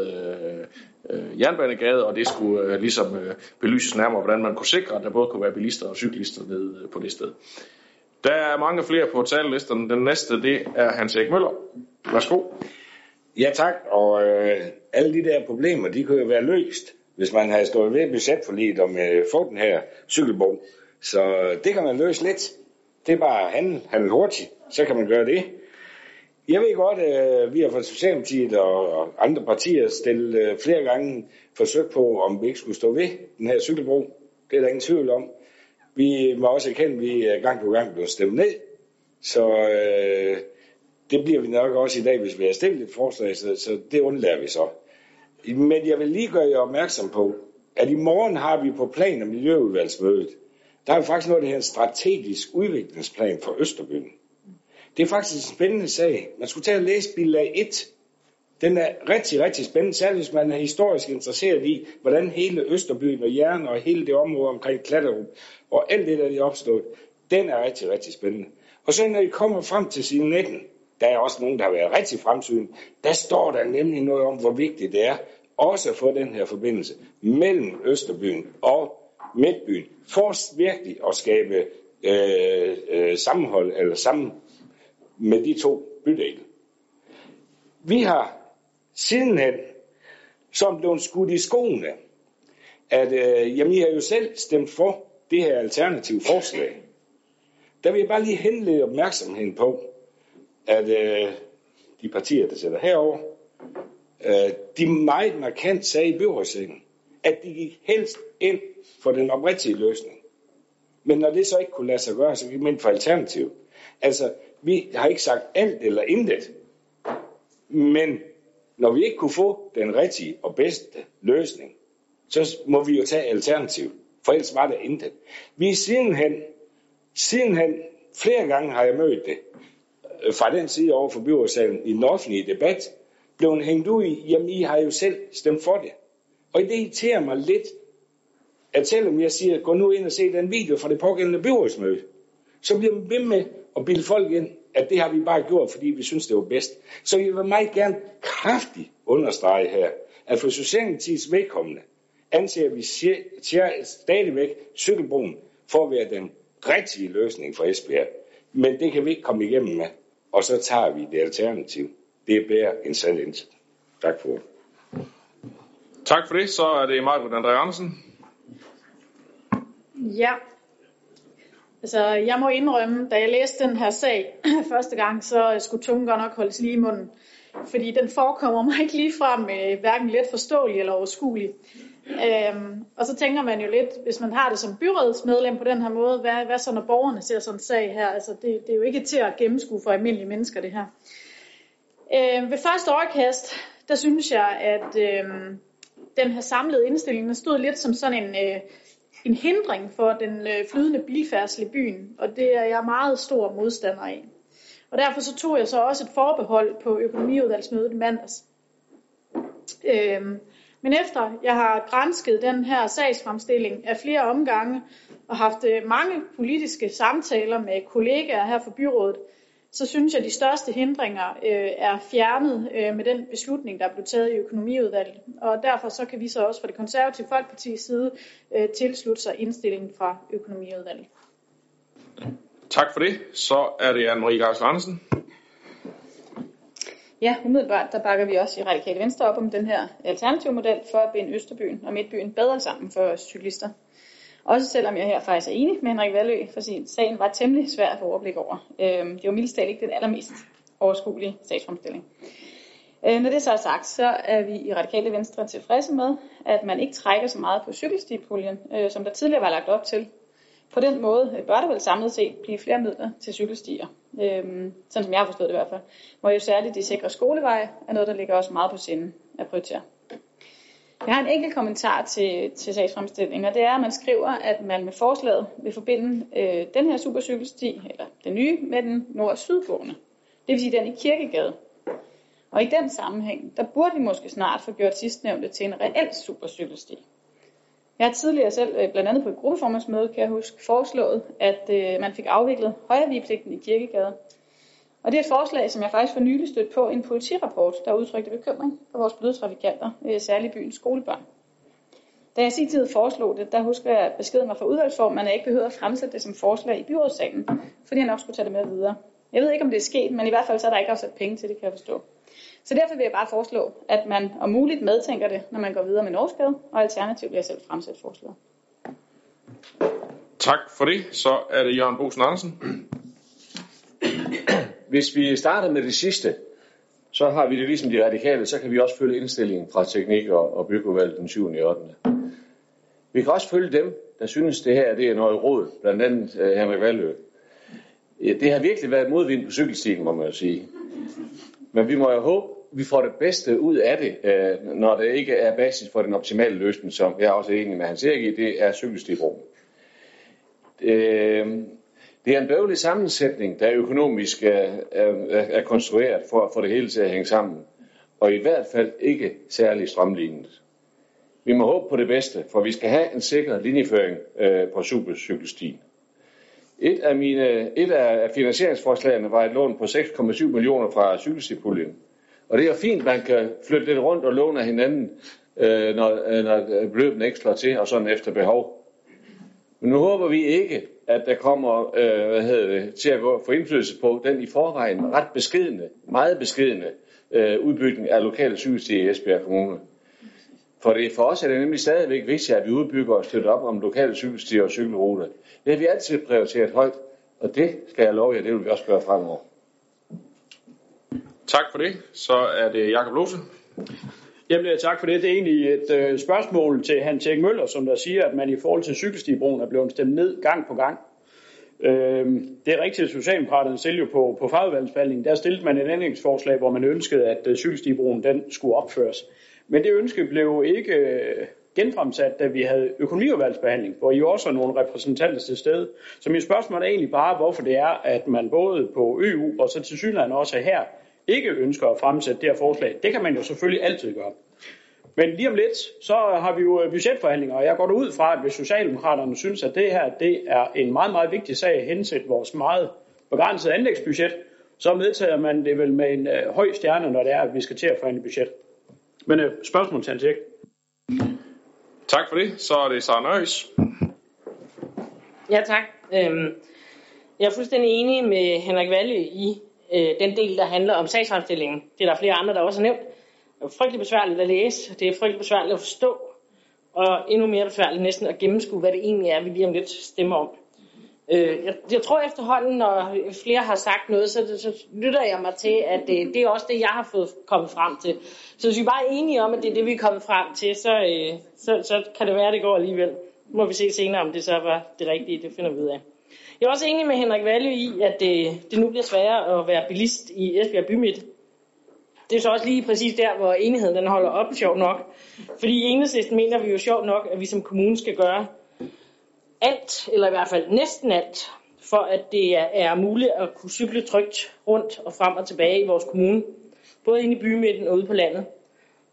S1: øh, øh, Jernbanegade, og det skulle øh, ligesom øh, belyses nærmere, hvordan man kunne sikre, at der både kunne være bilister og cyklister nede øh, på det sted. Der er mange flere på tallisterne. Den næste, det er Hans Erik Møller. Værsgo.
S9: Ja tak, og øh, alle de der problemer, de kunne jo være løst, hvis man havde stået ved budgetforliget om øh, at få den her cykelbog. Så øh, det kan man løse lidt. Det er bare at handle, handle hurtigt, så kan man gøre det. Jeg ved godt, at vi har fra Socialdemokratiet og andre partier stillet øh, flere gange forsøg på, om vi ikke skulle stå ved den her cykelbro. Det er der ingen tvivl om. Vi må også erkende, at vi gang på gang blevet stemt ned. Så øh, det bliver vi nok også i dag, hvis vi har stillet et forslag, så, så det undlader vi så. Men jeg vil lige gøre jer opmærksom på, at i morgen har vi på plan- og miljøudvalgsmødet, der er faktisk noget, der hedder en strategisk udviklingsplan for Østerbyen. Det er faktisk en spændende sag. Man skulle tage og læse bilag 1. Den er rigtig, rigtig spændende, særligt hvis man er historisk interesseret i, hvordan hele Østerbyen og Jern og hele det område omkring Klatterup og alt det, der er opstået, den er rigtig, rigtig spændende. Og så når I kommer frem til side 19, der er også nogen, der har været rigtig fremsyn, der står der nemlig noget om, hvor vigtigt det er også at få den her forbindelse mellem Østerbyen og Midtbyen, for virkelig at skabe øh, øh, sammenhold eller sammen med de to bydele. Vi har sidenhen som blev skudt i skoene, at øh, jamen, I har jo selv stemt for det her alternative forslag. Der vil jeg bare lige henlede opmærksomheden på, at øh, de partier, der sætter herover, øh, de meget markant sagde i byrådssækken, at de gik helst ind for den oprigtige løsning. Men når det så ikke kunne lade sig gøre, så gik man ind for alternativ. Altså, vi har ikke sagt alt eller intet. Men når vi ikke kunne få den rigtige og bedste løsning, så må vi jo tage alternativ. For ellers var der intet. Vi er sidenhen, sidenhen flere gange har jeg mødt det, øh, fra den side over for byrådsalen i den offentlige debat, blev hængt ud i, jamen I har jo selv stemt for det. Og det irriterer mig lidt, at selvom jeg siger, gå nu ind og se den video fra det pågældende byrådsmøde, så bliver man ved med at bilde folk ind, at det har vi bare gjort, fordi vi synes, det var bedst. Så jeg vil meget gerne kraftigt understrege her, at for Socialdemokratiets vedkommende anser vi stadigvæk cykelbroen for at være den rigtige løsning for Esbjerg. Men det kan vi ikke komme igennem med, og så tager vi det alternativ. Det er bedre end selv intet. Tak for det.
S1: Tak for det. Så er det Margaret André Andersen.
S7: Ja. Altså, jeg må indrømme, da jeg læste den her sag (clears throat) første gang, så skulle tungen godt nok holdes lige i munden. Fordi den forekommer (laughs) mig ikke ligefrem øh, hverken let forståelig eller overskuelig. Øhm, og så tænker man jo lidt, hvis man har det som byrådsmedlem på den her måde, hvad, hvad så når borgerne ser sådan en sag her? Altså, det, det er jo ikke til at gennemskue for almindelige mennesker, det her. Øhm, ved første øjekast, der synes jeg, at øhm, den her samlede indstilling, den stod lidt som sådan en, øh, en hindring for den øh, flydende bilfærdsel i byen, og det er jeg meget stor modstander af. Og derfor så tog jeg så også et forbehold på økonomiudvalgsmødet i mandags. Øhm, men efter jeg har grænsket den her sagsfremstilling af flere omgange og haft øh, mange politiske samtaler med kollegaer her fra byrådet, så synes jeg, at de største hindringer øh, er fjernet øh, med den beslutning, der er blevet taget i økonomiudvalget. Og derfor så kan vi så også fra det konservative folkepartis side øh, tilslutte sig indstillingen fra økonomiudvalget.
S1: Tak for det. Så er det Anne-Marie Gars Andersen.
S8: Ja, umiddelbart der bakker vi også i Radikale Venstre op om den her alternative model for at binde Østerbyen og Midtbyen bedre sammen for cyklister. Også selvom jeg her faktisk er enig med Henrik Valø, for sin sagen var temmelig svær at få overblik over. Øhm, det var mildest ikke den allermest overskuelige sagsfremstilling. Øh, når det så er sagt, så er vi i Radikale Venstre tilfredse med, at man ikke trækker så meget på cykelstipuljen, øh, som der tidligere var lagt op til. På den måde øh, bør der vel samlet set blive flere midler til cykelstier. Øhm, sådan som jeg har forstået det i hvert fald. Hvor jo særligt de sikre skoleveje er noget, der ligger også meget på sinde at prioritere. Jeg har en enkelt kommentar til, til sagsfremstillingen, og det er, at man skriver, at man med forslaget vil forbinde øh, den her supercykelsti, eller den nye, med den nord-sydgående. Det vil sige den i Kirkegade. Og i den sammenhæng, der burde vi måske snart få gjort sidstnævnte til en reel supercykelsti. Jeg har tidligere selv, øh, blandt andet på et gruppeformandsmøde, kan jeg huske, foreslået, at øh, man fik afviklet højrevigepligten i Kirkegade. Og det er et forslag, som jeg faktisk for nylig stødt på i en politirapport, der udtrykte bekymring for vores bløde trafikanter, øh, særligt byens skolebørn. Da jeg i tid foreslog det, der husker jeg, at beskeden mig fra udvalgsformen, at jeg ikke behøvede at fremsætte det som forslag i byrådssalen, fordi jeg nok skulle tage det med videre. Jeg ved ikke, om det er sket, men i hvert fald så er der ikke afsat penge til det, kan jeg forstå. Så derfor vil jeg bare foreslå, at man om muligt medtænker det, når man går videre med Norskade, og alternativt vil jeg selv fremsætte forslaget.
S1: Tak for det. Så er det Jørgen Bosen Andersen.
S3: Hvis vi starter med det sidste, så har vi det ligesom de radikale, så kan vi også følge indstillingen fra teknik- og, og byggevalget den 7. og 8. Vi kan også følge dem, der synes, det her det er noget råd, blandt andet uh, Henrik Valø. Det har virkelig været modvind på cykelstien, må man jo sige. Men vi må jo håbe, vi får det bedste ud af det, uh, når det ikke er basis for den optimale løsning, som jeg også er enig med Hans Erik i, det er cykelstibroen. Uh, det er en bøvlig sammensætning, der økonomisk er, er, er konstrueret for at få det hele til at hænge sammen, og i hvert fald ikke særlig strømlignet. Vi må håbe på det bedste, for vi skal have en sikker linjeføring øh, på supercykelstien. Et af, mine, et af finansieringsforslagene var et lån på 6,7 millioner fra cykelstipuljen. Og det er fint, man kan flytte lidt rundt og låne af hinanden, øh, når, øh, når øh, beløbene ikke slår til, og sådan efter behov. Men nu håber vi ikke, at der kommer øh, hvad hedder det, til at gå, få indflydelse på den i forvejen ret beskedende, meget beskedende øh, udbygning af lokale cykelstier i Esbjerg Kommune. For det, for os er det nemlig stadigvæk vigtigt, at vi udbygger og støtter op om lokale cykelstier og cykelruter. Det har vi altid prioriteret højt, og det skal jeg love jer, det vil vi også gøre fremover.
S1: Tak for det. Så er det Jakob Lose.
S10: Jamen, tak for det. Det er egentlig et øh, spørgsmål til Hans Erik Møller, som der siger, at man i forhold til cykelstibroen er blevet stemt ned gang på gang. Øh, det er rigtigt, at Socialdemokraterne selv jo på, på fagudvalgsbehandlingen, der stillede man et ændringsforslag, hvor man ønskede, at øh, cykelstibroen den skulle opføres. Men det ønske blev ikke øh, genfremsat, da vi havde økonomiudvalgsbehandling, hvor I jo også er nogle repræsentanter til stede. Så mit spørgsmål er egentlig bare, hvorfor det er, at man både på EU og så til Sydland også her ikke ønsker at fremsætte det her forslag. Det kan man jo selvfølgelig altid gøre. Men lige om lidt, så har vi jo budgetforhandlinger, og jeg går ud fra, at hvis Socialdemokraterne synes, at det her det er en meget, meget vigtig sag at hensætte vores meget begrænsede anlægsbudget, så medtager man det vel med en øh, høj stjerne, når det er, at vi skal til at forhandle budget. Men øh, spørgsmål til Hans
S1: Tak for det. Så er det Sara Nøjes.
S4: Ja, tak. Øhm, jeg er fuldstændig enig med Henrik Valle i øh, den del, der handler om sagsfremstillingen. Det er der flere andre, der også har nævnt. Det er frygtelig besværligt at læse, det er frygtelig besværligt at forstå, og endnu mere besværligt næsten at gennemskue, hvad det egentlig er, vi lige om lidt stemmer om. Øh, jeg, jeg tror efterhånden, når flere har sagt noget, så, så lytter jeg mig til, at det, det er også det, jeg har fået kommet frem til. Så hvis vi bare er enige om, at det er det, vi er kommet frem til, så, øh, så, så kan det være, at det går alligevel. Nu må vi se senere, om det så var det rigtige. Det finder vi ud af. Jeg er også enig med Henrik Valle i, at det, det nu bliver sværere at være bilist i Esbjerg Bymidt. Det er så også lige præcis der, hvor enigheden den holder op, sjov nok. Fordi i enhedslisten mener vi jo sjovt nok, at vi som kommune skal gøre alt, eller i hvert fald næsten alt, for at det er, muligt at kunne cykle trygt rundt og frem og tilbage i vores kommune. Både inde i bymidten og ude på landet.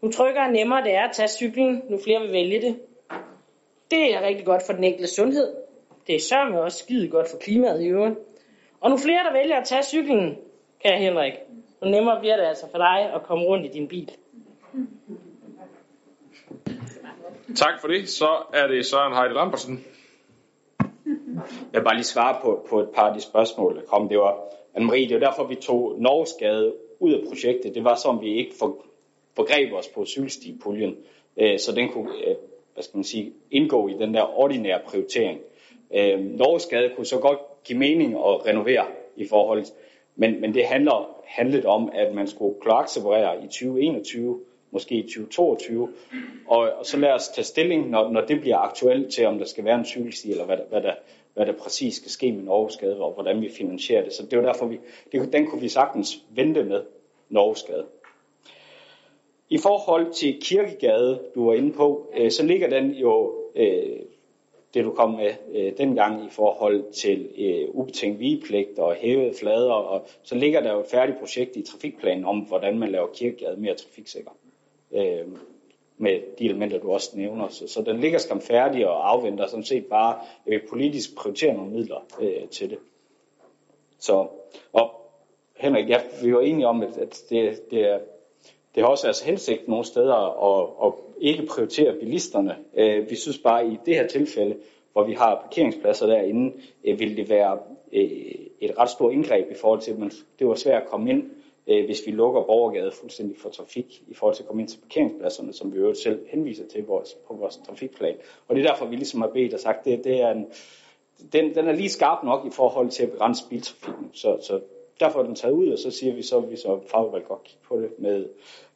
S4: Nu trykker og nemmere det er at tage cyklen, nu flere vil vælge det. Det er rigtig godt for den enkelte sundhed. Det er sørme også skide godt for klimaet i øvrigt. Og nu flere, der vælger at tage cyklen, kan Henrik, nu nemmere bliver det altså for dig at komme rundt i din bil.
S1: Tak for det. Så er det Søren Heide Lambertsen.
S6: Jeg vil bare lige svare på, på et par af de spørgsmål, der kom. Det var, Anne-Marie, det var derfor, vi tog Norgesgade ud af projektet. Det var som, vi ikke for, forgreb os på cykelstipuljen, øh, så den kunne øh, hvad skal man sige, indgå i den der ordinære prioritering. Øh, Norgesgade kunne så godt give mening at renovere i forhold men, men det handler, handlede om, at man skulle kloakseparere i 2021, måske i 2022, og, og så lad os tage stilling, når, når det bliver aktuelt til, om der skal være en cykelsti, eller hvad der, hvad der, hvad der præcis skal ske med Norgesgade, og hvordan vi finansierer det. Så det var derfor, vi, det, den kunne vi sagtens vente med Norgesgade. I forhold til Kirkegade, du var inde på, øh, så ligger den jo, øh, det du kom med øh, dengang i forhold til øh, ubetinget vigepligt og hævede flader, og så ligger der jo et færdigt projekt i trafikplanen om, hvordan man laver Kirkegade mere trafiksikker. Øh, med de elementer, du også nævner. Så, så den ligger skam færdig og afventer sådan set bare, at vi politisk prioriterer nogle midler øh, til det. Så, og Henrik, ja, vi var enige om, at, at det, det, er, det har også været hensigt nogle steder at, at ikke prioriterer bilisterne. Øh, vi synes bare, at i det her tilfælde, hvor vi har parkeringspladser derinde, øh, ville det være øh, et ret stort indgreb i forhold til, at man, det var svært at komme ind hvis vi lukker borgergade fuldstændig for trafik i forhold til at komme ind til parkeringspladserne, som vi jo selv henviser til vores, på vores trafikplan. Og det er derfor, vi ligesom har bedt og sagt, det, det er en, den, den er lige skarp nok i forhold til at begrænse biltrafikken. Så, så derfor er den taget ud, og så siger vi så, at vi så fagudvalg godt kigge på det med,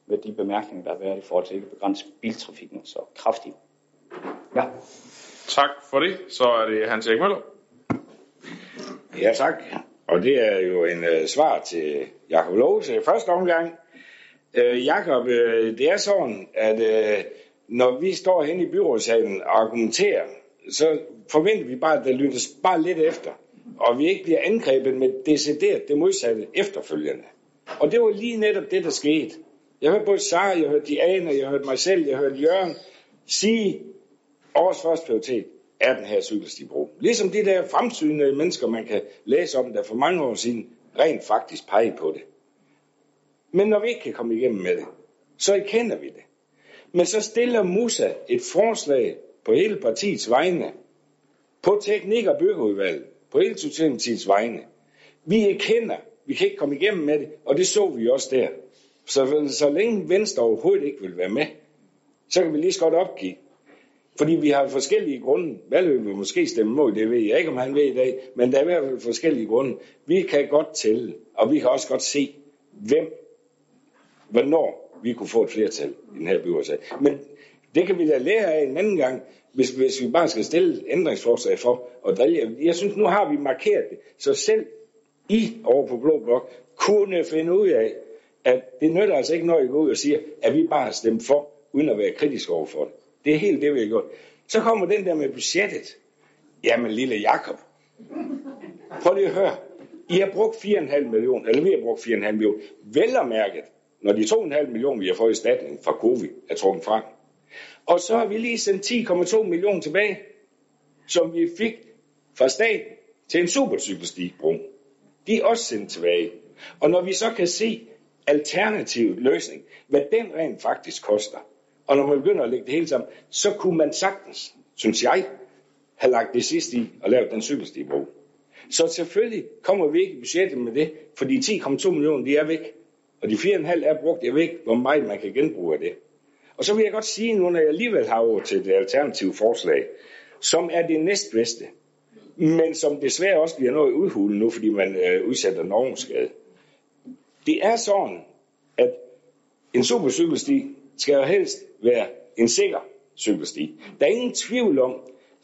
S6: med de bemærkninger, der har været i forhold til at begrænse biltrafikken så kraftigt. Ja.
S1: Tak for det. Så er det Hans Erik Møller.
S9: Ja, tak. Og det er jo en uh, svar til Jakob Lose i første omgang. Uh, Jakob, uh, det er sådan, at uh, når vi står hen i byrådssalen og argumenterer, så forventer vi bare, at der lyttes bare lidt efter. Og vi ikke bliver angrebet med decideret det modsatte efterfølgende. Og det var lige netop det, der skete. Jeg hørte både Sara, jeg hørte Diana, jeg hørte mig selv, jeg hørte Jørgen sige, årets første prioritet er den her cykelstibro. Ligesom de der fremsynede mennesker, man kan læse om, der for mange år siden rent faktisk pege på det. Men når vi ikke kan komme igennem med det, så erkender vi det. Men så stiller Musa et forslag på hele partiets vegne, på teknik- og byggeudvalget, på hele Socialdemokratiets vegne. Vi erkender, vi kan ikke komme igennem med det, og det så vi også der. Så, så længe Venstre overhovedet ikke vil være med, så kan vi lige så godt opgive. Fordi vi har forskellige grunde. Valøb vil måske stemme mod, det ved jeg ikke, om han ved i dag, men der er i hvert fald forskellige grunde. Vi kan godt tælle, og vi kan også godt se, hvem, hvornår vi kunne få et flertal i den her byrådsag. Men det kan vi da lære af en anden gang, hvis, hvis vi bare skal stille ændringsforslag for at drille. Jeg synes, nu har vi markeret det, så selv I over på Blå Blok kunne finde ud af, at det nytter altså ikke, når I går ud og siger, at vi bare har stemt for, uden at være kritisk over for det. Det er helt det, vi har gjort. Så kommer den der med budgettet. Jamen, lille Jakob. Prøv lige at høre. I har brugt 4,5 millioner, eller vi har brugt 4,5 millioner. Vel og mærket, når de 2,5 millioner, vi har fået i statning fra COVID, er trukket frem. Og så har vi lige sendt 10,2 millioner tilbage, som vi fik fra staten til en supercykelstigbro. De er også sendt tilbage. Og når vi så kan se alternativ løsning, hvad den rent faktisk koster, og når man begynder at lægge det hele sammen, så kunne man sagtens, synes jeg, have lagt det sidste i og lavet den cykelstibro. Så selvfølgelig kommer vi ikke i budgettet med det, for de 10,2 millioner, de er væk. Og de 4,5 er brugt, jeg ved ikke, hvor meget man kan genbruge af det. Og så vil jeg godt sige nu, når jeg alligevel har over til det alternative forslag, som er det næstbedste, men som desværre også bliver noget udhulet nu, fordi man øh, udsætter normskade. Det er sådan, at en supercykelsti skal jo helst være en sikker cykelsti. Der er ingen tvivl om,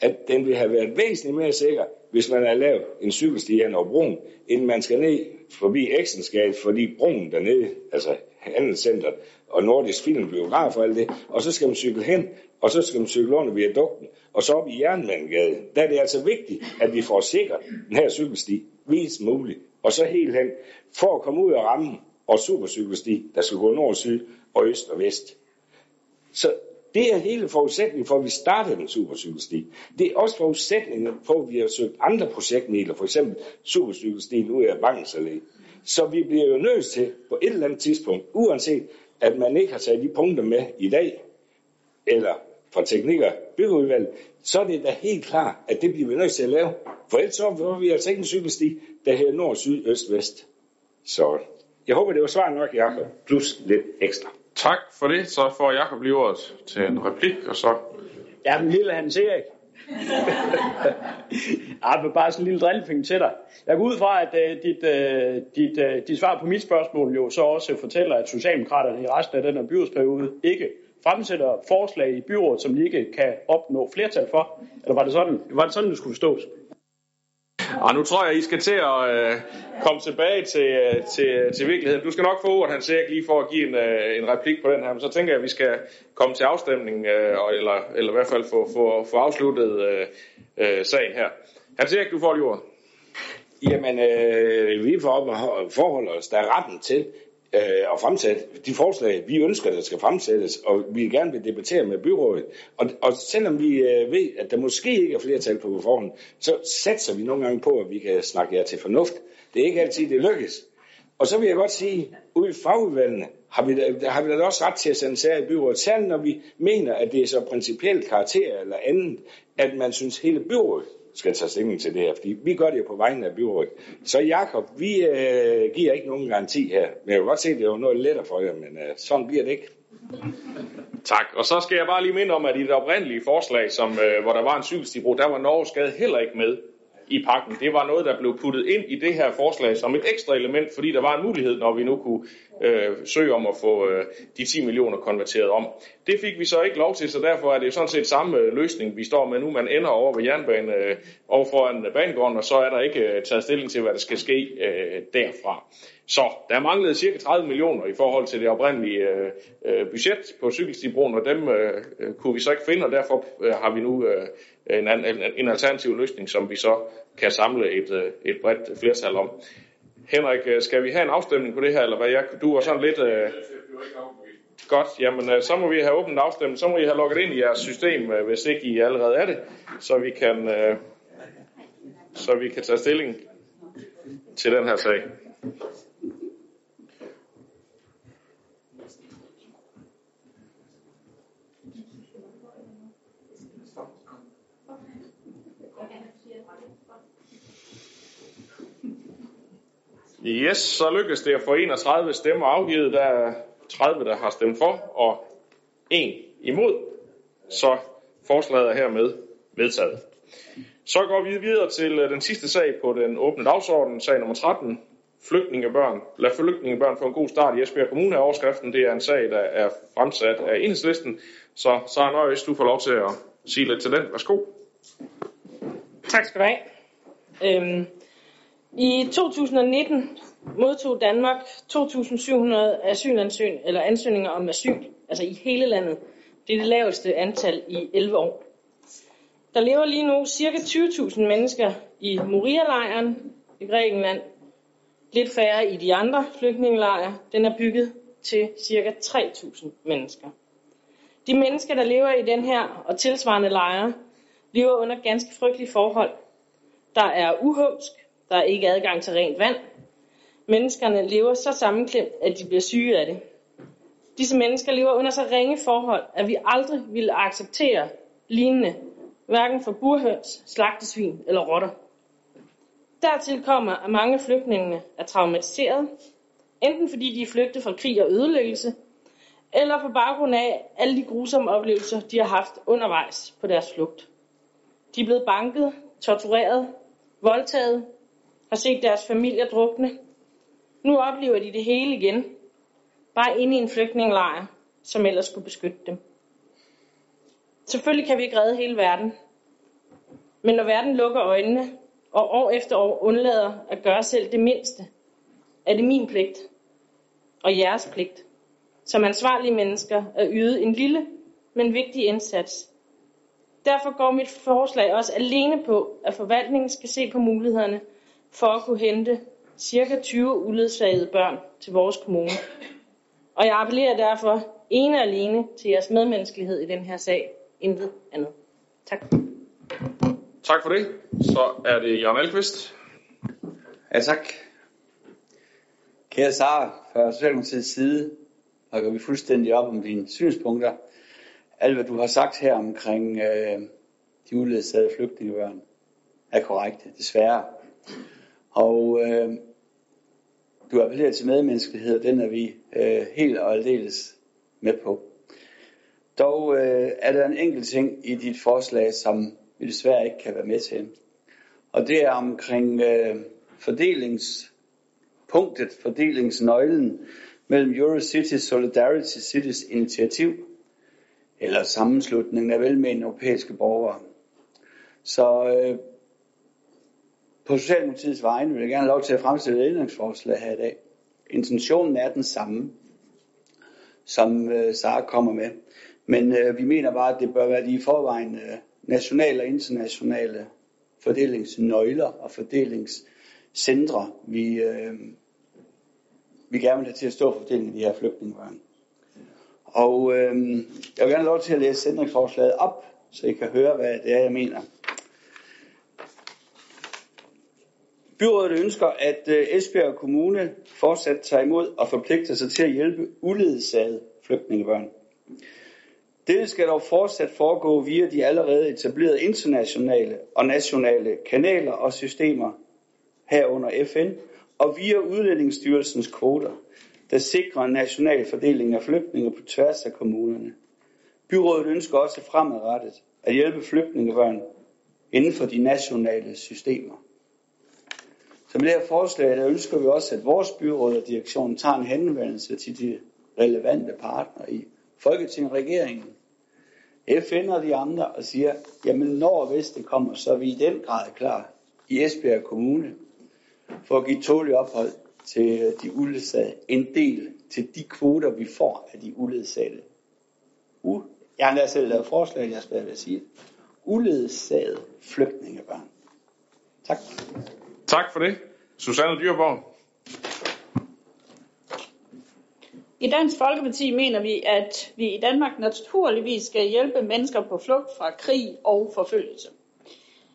S9: at den ville have været væsentligt mere sikker, hvis man havde lavet en cykelsti hen over broen, inden man skal ned forbi Eksensgade, fordi broen dernede, altså handelscenteret og Nordisk Film Biograf og alt det, og så skal man cykle hen, og så skal man cykle under viadukten, og så op i Jernmandgade. Der er det altså vigtigt, at vi får sikret den her cykelsti mest muligt, og så helt hen, for at komme ud af rammen og supercykelsti, der skal gå nord og syd og øst og vest. Så det er hele forudsætningen for, at vi startede den supercykelstien. Det er også forudsætningen for, at vi har søgt andre projektmidler, for eksempel supercykelstien ud af Bankens Allé. Så vi bliver jo nødt til på et eller andet tidspunkt, uanset at man ikke har taget de punkter med i dag, eller fra teknikker og så er det da helt klart, at det bliver vi nødt til at lave. For ellers så får vi altså ikke en cykelsti, der hedder nord, syd, øst, vest. Så jeg håber, det var svar nok, Jacob, plus lidt ekstra.
S1: Tak for det. Så får Jakob lige ordet til en replik, og så...
S10: Ja, men lille Hans Erik. Ej, men bare sådan en lille drillefing til dig. Jeg går ud fra, at uh, dit, uh, dit, uh, dit svar på mit spørgsmål jo så også fortæller, at Socialdemokraterne i resten af den her byrådsperiode ikke fremsætter forslag i byrådet, som de ikke kan opnå flertal for. Eller var det sådan, var det sådan, det skulle forstås?
S1: Og nu tror jeg, I skal til at øh, komme tilbage til, øh, til, til virkeligheden. Du skal nok få ordet, han siger lige for at give en, øh, en replik på den her. Men så tænker jeg, at vi skal komme til afstemning, øh, eller, eller i hvert fald få, få, få afsluttet øh, øh, sagen her. Han siger du får lige ordet.
S9: Jamen, øh, vi forholder os der retten til øh, og fremsætte de forslag, vi ønsker, der skal fremsættes, og vi gerne vil debattere med byrådet. Og, og selvom vi øh, ved, at der måske ikke er flertal på forhånd, så satser vi nogle gange på, at vi kan snakke jer til fornuft. Det er ikke altid, det lykkes. Og så vil jeg godt sige, ude i fagudvalgene har vi, da, har vi da også ret til at sende sager i byrådet, særligt når vi mener, at det er så principielt karakter eller andet, at man synes, hele byrådet skal tage stilling til det her, fordi vi gør det jo på vegne af byrådet. Så Jakob, vi øh, giver ikke nogen garanti her, men jeg vil godt se, at det er jo noget lettere for jer, men øh, sådan bliver det ikke.
S1: Tak. Og så skal jeg bare lige minde om, at i det oprindelige forslag, som, øh, hvor der var en cykelstibro, der var Norges Gade heller ikke med i pakken. Det var noget, der blev puttet ind i det her forslag som et ekstra element, fordi der var en mulighed, når vi nu kunne øh, søge om at få øh, de 10 millioner konverteret om. Det fik vi så ikke lov til, så derfor er det jo sådan set samme øh, løsning, vi står med nu. Man ender over ved jernbanen øh, over foran banegården, og så er der ikke øh, taget stilling til, hvad der skal ske øh, derfra. Så der manglede cirka 30 millioner i forhold til det oprindelige øh, øh budget på cykelstibroen, og dem øh, øh, kunne vi så ikke finde, og derfor øh, har vi nu øh, en, en, en alternativ løsning, som vi så kan samle et, øh, et bredt flertal om. Henrik, øh, skal vi have en afstemning på det her, eller hvad? Jeg, du var sådan lidt... Øh, godt, jamen øh, så må vi have åbent afstemning, så må I have logget ind i jeres system, hvis ikke I allerede er det, så vi kan, øh, så vi kan tage stilling til den her sag. Yes, så lykkedes det at få 31 stemmer afgivet. Der er 30, der har stemt for, og en imod. Så forslaget er hermed vedtaget. Så går vi videre til øh, den sidste sag på den åbne dagsorden, sag nummer 13. Flygtningebørn. Lad flygtningebørn få en god start i Esbjerg Kommune er overskriften. Det er en sag, der er fremsat af enhedslisten. Så Sara Nøjes, du får lov til at sige lidt til den. Værsgo.
S4: Tak skal du have. Øhm, i 2019 modtog Danmark 2.700 asylansøgninger, eller ansøgninger om asyl, altså i hele landet. Det er det laveste antal i 11 år. Der lever lige nu ca. 20.000 mennesker i Moria-lejren i Grækenland. Lidt færre i de andre flygtningelejre. Den er bygget til ca. 3.000 mennesker. De mennesker, der lever i den her og tilsvarende lejre, lever under ganske frygtelige forhold. Der er uhumsk, der er ikke adgang til rent vand. Menneskerne lever så sammenklemt, at de bliver syge af det. Disse mennesker lever under så ringe forhold, at vi aldrig ville acceptere lignende, hverken for burhøns, slagtesvin eller rotter. Dertil kommer, at mange flygtningene er traumatiseret, enten fordi de er flygtet fra krig og ødelæggelse, eller på baggrund af alle de grusomme oplevelser, de har haft undervejs på deres flugt. De er blevet banket, tortureret, voldtaget, har set deres familier drukne. Nu oplever de det hele igen, bare inde i en flygtningelejr, som ellers skulle beskytte dem. Selvfølgelig kan vi ikke redde hele verden, men når verden lukker øjnene, og år efter år undlader at gøre selv det mindste, er det min pligt og jeres pligt som ansvarlige mennesker at yde en lille, men vigtig indsats. Derfor går mit forslag også alene på, at forvaltningen skal se på mulighederne for at kunne hente ca. 20 uledsagede børn til vores kommune. Og jeg appellerer derfor ene og alene til jeres medmenneskelighed i den her sag. Intet andet. Tak.
S1: Tak for det. Så er det Jørgen Alkvist.
S11: Ja, tak. Kære Sara, fra Socialdemokratiets side bakker vi fuldstændig op om dine synspunkter. Alt hvad du har sagt her omkring øh, de uledsagede flygtningebørn er korrekt, desværre. Og øh, du appellerer til medmenneskelighed, og den er vi øh, helt og aldeles med på. Dog øh, er der en enkelt ting i dit forslag, som vi desværre ikke kan være med til. Og det er omkring øh, fordelingspunktet, fordelingsnøglen mellem Eurocity Solidarity Cities initiativ eller sammenslutningen af velmenende europæiske borgere. Så øh, på Socialdemokratiets vegne vil jeg gerne have lov til at fremstille et ændringsforslag her i dag. Intentionen er den samme, som øh, Sara kommer med. Men øh, vi mener bare, at det bør være de i forvejen øh, nationale og internationale fordelingsnøgler og fordelingscentre, vi, øh, vi gerne vil have til at stå for fordelingen af de her flygtningebørn. Og øh, jeg vil gerne have lov til at læse ændringsforslaget op, så I kan høre, hvad det er, jeg mener. Byrådet ønsker, at øh, Esbjerg Kommune fortsat tager imod og forpligter sig til at hjælpe uledsagede flygtningebørn. Dette skal dog fortsat foregå via de allerede etablerede internationale og nationale kanaler og systemer herunder FN og via Udlændingsstyrelsens kvoter, der sikrer en national fordeling af flygtninge på tværs af kommunerne. Byrådet ønsker også fremadrettet at hjælpe flygtningebørn inden for de nationale systemer. Så med det her forslag, der ønsker vi også, at vores byråd og direktion tager en henvendelse til de relevante partnere i Folketinget og regeringen, FN og de andre, og siger, jamen når og hvis det kommer, så er vi i den grad klar i Esbjerg Kommune for at give tålig ophold til de uledsagede. En del til de kvoter, vi får af de uledsagede. U jeg har endda selv lavet forslag, jeg skal sige. Uledsagede flygtningebørn. Tak.
S1: Tak for det. Susanne Dyrborg.
S12: I Dansk Folkeparti mener vi, at vi i Danmark naturligvis skal hjælpe mennesker på flugt fra krig og forfølgelse.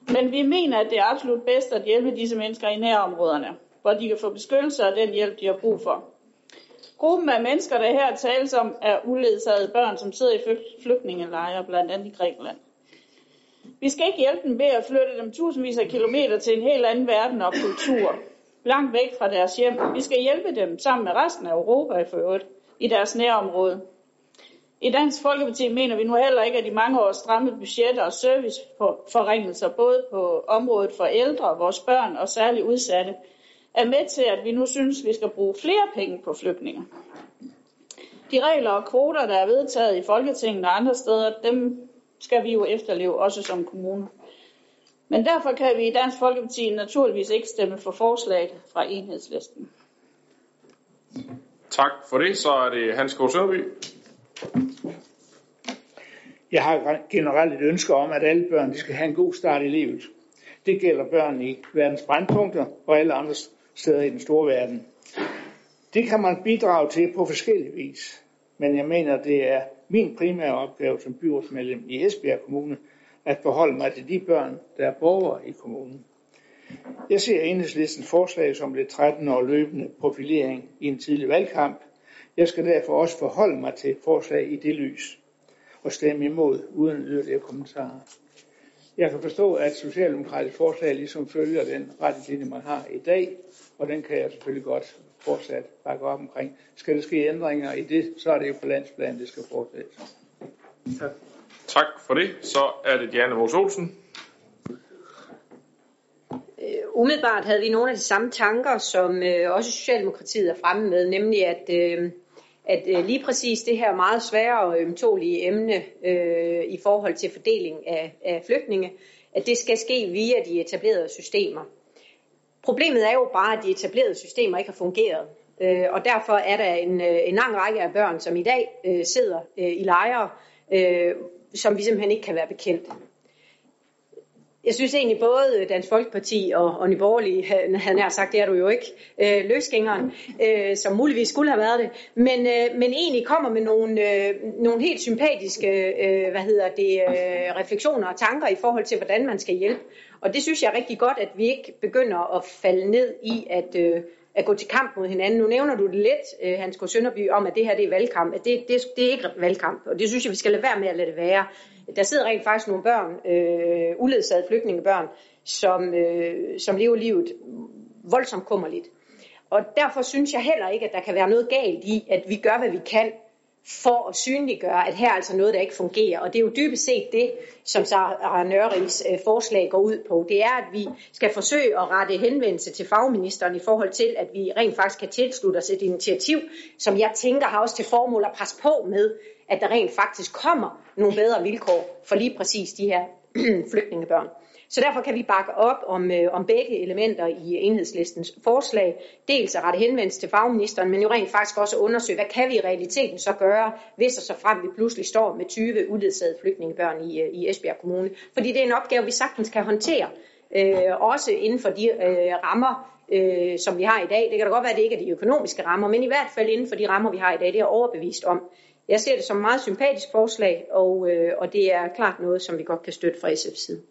S12: Men vi mener, at det er absolut bedst at hjælpe disse mennesker i nærområderne, hvor de kan få beskyttelse og den hjælp, de har brug for. Gruppen af mennesker, der her tales om, er uledsagede børn, som sidder i flygtningelejre, blandt andet i Grækenland. Vi skal ikke hjælpe dem ved at flytte dem tusindvis af kilometer til en helt anden verden og kultur, langt væk fra deres hjem. Vi skal hjælpe dem sammen med resten af Europa i øvrigt, i deres nærområde. I Dansk Folkeparti mener vi nu heller ikke, at de mange års stramme budgetter og serviceforringelser, både på området for ældre, vores børn og særligt udsatte, er med til, at vi nu synes, vi skal bruge flere penge på flygtninge. De regler og kvoter, der er vedtaget i Folketinget og andre steder, dem skal vi jo efterleve, også som kommune. Men derfor kan vi i Dansk Folkeparti naturligvis ikke stemme for forslaget fra enhedslisten.
S1: Tak for det. Så er det Hans K. Sønderby.
S13: Jeg har generelt et ønske om, at alle børn de skal have en god start i livet. Det gælder børn i verdens brandpunkter og alle andre steder i den store verden. Det kan man bidrage til på forskellige vis. Men jeg mener, det er min primære opgave som byrådsmedlem i Esbjerg Kommune at forholde mig til de børn, der er borgere i kommunen. Jeg ser enhedslistens forslag som lidt 13 år løbende profilering i en tidlig valgkamp. Jeg skal derfor også forholde mig til forslag i det lys og stemme imod uden yderligere kommentarer. Jeg kan forstå, at Socialdemokratisk forslag ligesom følger den rettelinje, man har i dag, og den kan jeg selvfølgelig godt fortsat bakke op omkring. Skal der ske ændringer i det, så er det jo på landsplan, det skal fortsættes.
S1: Tak. Tak for det. Så er det Diana Mos Olsen.
S5: Øh, umiddelbart havde vi nogle af de samme tanker, som øh, også Socialdemokratiet er fremme med, nemlig at, øh, at øh, lige præcis det her meget svære og ømtålige emne øh, i forhold til fordeling af, af flygtninge, at det skal ske via de etablerede systemer. Problemet er jo bare, at de etablerede systemer ikke har fungeret. Øh, og derfor er der en, øh, en lang række af børn, som i dag øh, sidder øh, i lejre, øh, som vi simpelthen ikke kan være bekendt. Jeg synes egentlig både Dansk Folkeparti og, og Nyborgerlige, havde nær sagt, det er du jo ikke, øh, løsgængeren, øh, som muligvis skulle have været det, men, øh, men egentlig kommer med nogle, øh, nogle helt sympatiske øh, hvad hedder det, øh, refleksioner og tanker i forhold til, hvordan man skal hjælpe. Og det synes jeg er rigtig godt, at vi ikke begynder at falde ned i, at, øh, at gå til kamp mod hinanden. Nu nævner du det lidt, øh, Hans K. Sønderby, om at det her det er valgkamp. At det, det, det er ikke valgkamp, og det synes jeg, vi skal lade være med at lade det være. Der sidder rent faktisk nogle børn, øh, uledsagede flygtningebørn, som, øh, som lever livet voldsomt kummerligt. Og derfor synes jeg heller ikke, at der kan være noget galt i, at vi gør, hvad vi kan for at synliggøre, at her er altså noget, der ikke fungerer. Og det er jo dybest set det, som Sara Nørrings øh, forslag går ud på. Det er, at vi skal forsøge at rette henvendelse til fagministeren i forhold til, at vi rent faktisk kan tilslutte os et initiativ, som jeg tænker har også til formål at presse på med, at der rent faktisk kommer nogle bedre vilkår for lige præcis de her (clears throat) flygtningebørn. Så derfor kan vi bakke op om, øh, om begge elementer i enhedslistens forslag. Dels at rette henvendelse til fagministeren, men jo rent faktisk også undersøge, hvad kan vi i realiteten så gøre, hvis og så frem vi pludselig står med 20 uledsagede flygtningebørn i, øh, i Esbjerg Kommune. Fordi det er en opgave, vi sagtens kan håndtere, øh, også inden for de øh, rammer, øh, som vi har i dag. Det kan da godt være, at det ikke er de økonomiske rammer, men i hvert fald inden for de rammer, vi har i dag. Det er jeg overbevist om. Jeg ser det som et meget sympatisk forslag, og, øh, og det er klart noget, som vi godt kan støtte fra SF's side.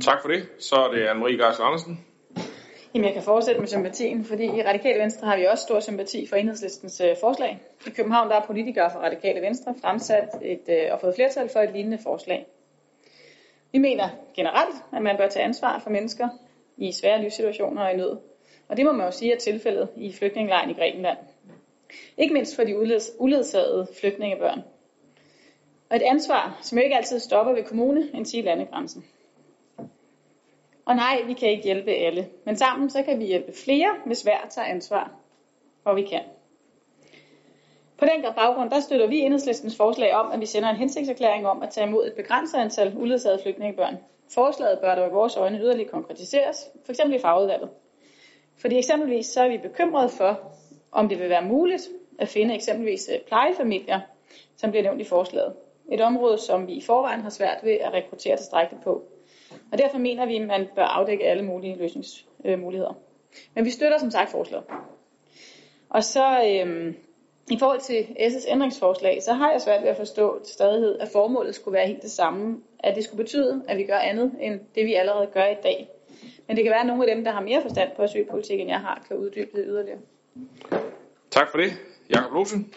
S1: Tak for det. Så er det Anne-Marie Geisler Andersen.
S8: Jamen, jeg kan fortsætte med sympatien, fordi i Radikale Venstre har vi også stor sympati for enhedslistens øh, forslag. I København der er politikere fra Radikale Venstre fremsat et, øh, og fået flertal for et lignende forslag. Vi mener generelt, at man bør tage ansvar for mennesker i svære livssituationer og i nød. Og det må man jo sige er tilfældet i flygtningelejren i Grækenland. Ikke mindst for de uledsagede flygtningebørn. Og et ansvar, som ikke altid stopper ved kommune, end til landegrænsen. Og nej, vi kan ikke hjælpe alle, men sammen så kan vi hjælpe flere, hvis hver tager ansvar. hvor vi kan. På den baggrund, der støtter vi enhedslistens forslag om, at vi sender en hensigtserklæring om at tage imod et begrænset antal uledsagede flygtningebørn. Forslaget bør dog i vores øjne yderligere konkretiseres, f.eks. i fagudvalget. Fordi eksempelvis så er vi bekymrede for, om det vil være muligt at finde eksempelvis øh, plejefamilier, som bliver nævnt i forslaget. Et område, som vi i forvejen har svært ved at rekruttere tilstrækkeligt på. Og derfor mener vi, at man bør afdække alle mulige løsningsmuligheder. Men vi støtter som sagt forslaget. Og så øhm, i forhold til SS ændringsforslag, så har jeg svært ved at forstå til stadighed, at formålet skulle være helt det samme. At det skulle betyde, at vi gør andet end det, vi allerede gør i dag. Men det kan være, at nogle af dem, der har mere forstand på asylpolitik, end jeg har, kan uddybe det yderligere.
S1: Tak for det. Jakob Losen.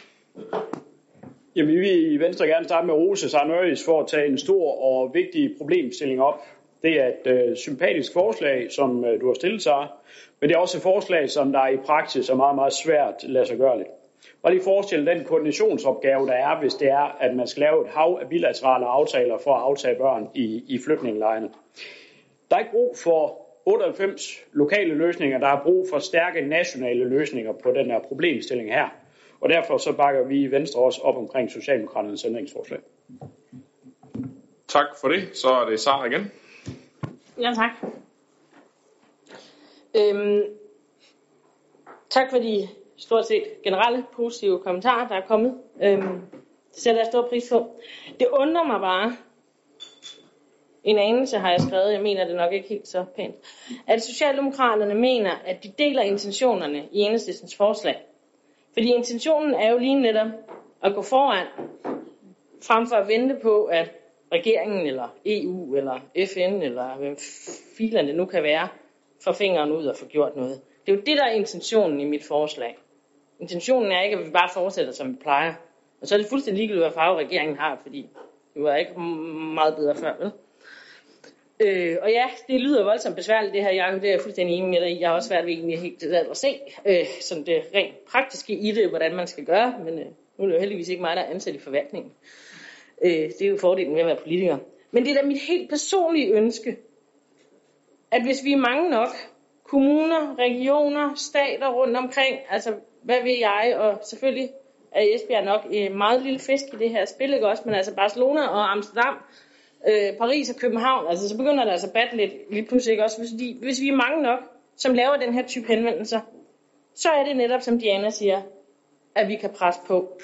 S10: Jamen, vi vil i Venstre gerne starte med Rose Sarnøjes for at tage en stor og vigtig problemstilling op. Det er et øh, sympatisk forslag, som øh, du har stillet sig, men det er også et forslag, som der i praksis er meget, meget svært lade sig gøre lidt. Og lige forestil den koordinationsopgave, der er, hvis det er, at man skal lave et hav af bilaterale aftaler for at aftage børn i, i flygtningelejrene. Der er ikke brug for 98 lokale løsninger, der er brug for stærke nationale løsninger på den her problemstilling her. Og derfor så bakker vi i Venstre også op omkring Socialdemokraternes ændringsforslag.
S1: Tak for det. Så er det Sara igen.
S4: Ja, tak. Øhm, tak for de stort set generelle positive kommentarer, der er kommet. Øhm, det sætter jeg stor pris på. Det undrer mig bare, en anelse har jeg skrevet, jeg mener det nok ikke helt så pænt, at Socialdemokraterne mener, at de deler intentionerne i enhedslistens forslag. Fordi intentionen er jo lige netop at gå foran, frem for at vente på, at regeringen eller EU eller FN eller hvem filerne nu kan være, får fingeren ud og får gjort noget. Det er jo det, der er intentionen i mit forslag. Intentionen er ikke, at vi bare fortsætter, som vi plejer. Og så er det fuldstændig ligegyldigt, hvad farve regeringen har, fordi det var ikke meget bedre før, vel? Øh, og ja, det lyder voldsomt besværligt det her, Jacob, det er jeg fuldstændig enig med dig i. Jeg har også været ved egentlig helt at se øh, som det rent praktiske i det, hvordan man skal gøre, men øh, nu er det jo heldigvis ikke mig, der er ansat i forvaltningen. Øh, Øh, det er jo fordelen med at være politiker. Men det er da mit helt personlige ønske, at hvis vi er mange nok, kommuner, regioner, stater rundt omkring, altså hvad ved jeg, og selvfølgelig er Esbjerg nok en meget lille fisk i det her spil, ikke også, men altså Barcelona og Amsterdam, øh, Paris og København, altså så begynder det altså at batte lidt lige pludselig, ikke også, fordi hvis vi er mange nok, som laver den her type henvendelser, så er det netop, som Diana siger, at vi kan presse på,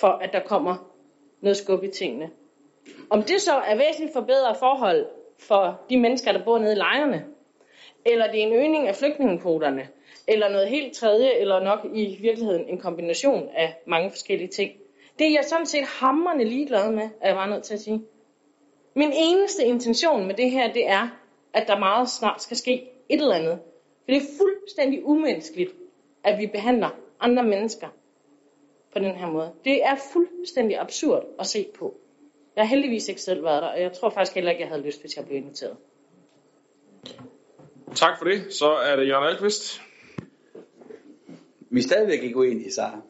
S4: for at der kommer noget skub i tingene. Om det så er væsentligt forbedret forhold for de mennesker, der bor nede i lejrene, eller det er en øgning af flygtningekvoterne, eller noget helt tredje, eller nok i virkeligheden en kombination af mange forskellige ting. Det er jeg sådan set hammerne ligeglad med, er jeg bare nødt til at sige. Min eneste intention med det her, det er, at der meget snart skal ske et eller andet. For det er fuldstændig umenneskeligt, at vi behandler andre mennesker på den her måde. Det er fuldstændig absurd at se på. Jeg har heldigvis ikke selv været der, og jeg tror faktisk heller ikke, jeg havde lyst, hvis jeg blev inviteret.
S1: Tak for det. Så er det Jørgen Alkvist.
S11: Vi er stadigvæk ikke uenige, Sara.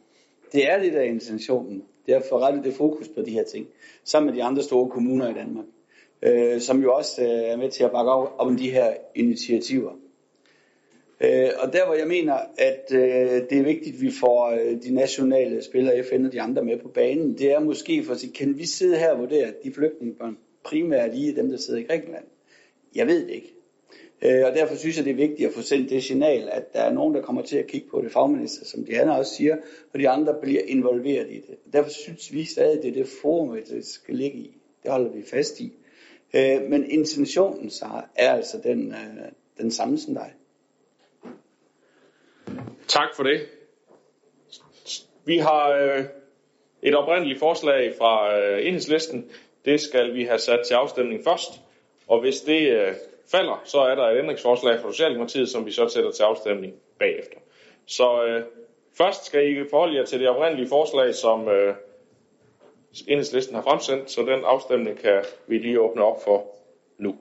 S11: Det er det, der er intentionen. Det er at få rettet det fokus på de her ting, sammen med de andre store kommuner i Danmark, øh, som jo også øh, er med til at bakke op om de her initiativer. Øh, og der hvor jeg mener, at øh, det er vigtigt, at vi får øh, de nationale spillere, FN og de andre med på banen, det er måske for at sige, kan vi sidde her og vurdere, at de flygtningebørn primært lige dem, der sidder i Grækenland? Jeg ved det ikke. Øh, og derfor synes jeg, det er vigtigt at få sendt det signal, at der er nogen, der kommer til at kigge på det, fagminister, som de andre også siger, og de andre bliver involveret i det. Derfor synes vi stadig, at det er det forum, det skal ligge i. Det holder vi fast i. Øh, men intentionen så er altså den, øh, den samme som dig.
S1: Tak for det. Vi har øh, et oprindeligt forslag fra øh, enhedslisten. Det skal vi have sat til afstemning først. Og hvis det øh, falder, så er der et ændringsforslag fra Socialdemokratiet, som vi så sætter til afstemning bagefter. Så øh, først skal I forholde jer til det oprindelige forslag, som øh, enhedslisten har fremsendt, så den afstemning kan vi lige åbne op for nu.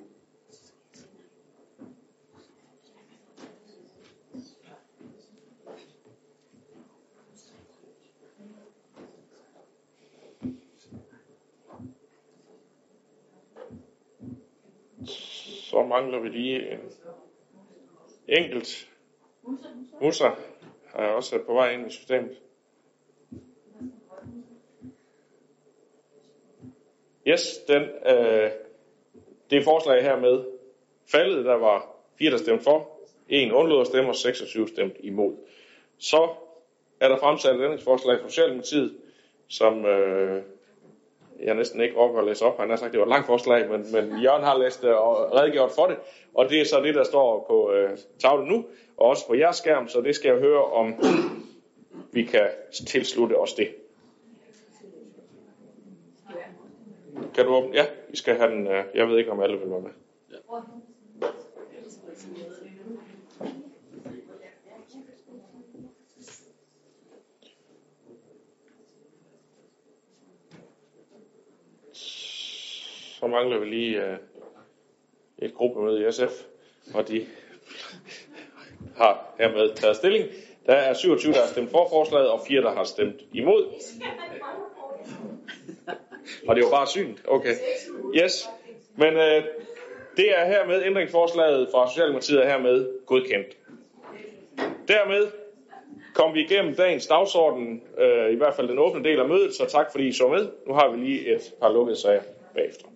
S1: Så mangler vi lige en enkelt. Musa er også på vej ind i systemet. Yes, den, øh, det forslag her med faldet, der var fire, der stemte for, en undlod at stemme og 26 stemte imod. Så er der fremsat et ændringsforslag fra Socialdemokratiet, som øh, jeg næsten ikke overgår at læse op. Han har sagt, at det var et langt forslag, men, men Jørgen har læst det og redegjort for det. Og det er så det, der står på øh, tavlen nu, og også på jeres skærm, så det skal jeg høre, om vi kan tilslutte os det. Kan du åbne? Ja, vi skal have den. Øh, jeg ved ikke, om alle vil være med. Så mangler vi lige øh, et gruppemøde i SF, og de har hermed taget stilling. Der er 27, der har stemt for forslaget, og 4, der har stemt imod. Og det var bare synt. Okay. Yes. Men øh, det er hermed ændringsforslaget fra Socialdemokratiet er hermed godkendt. Dermed kom vi igennem dagens dagsorden, øh, i hvert fald den åbne del af mødet, så tak fordi I så med. Nu har vi lige et par lukkede sager bagefter.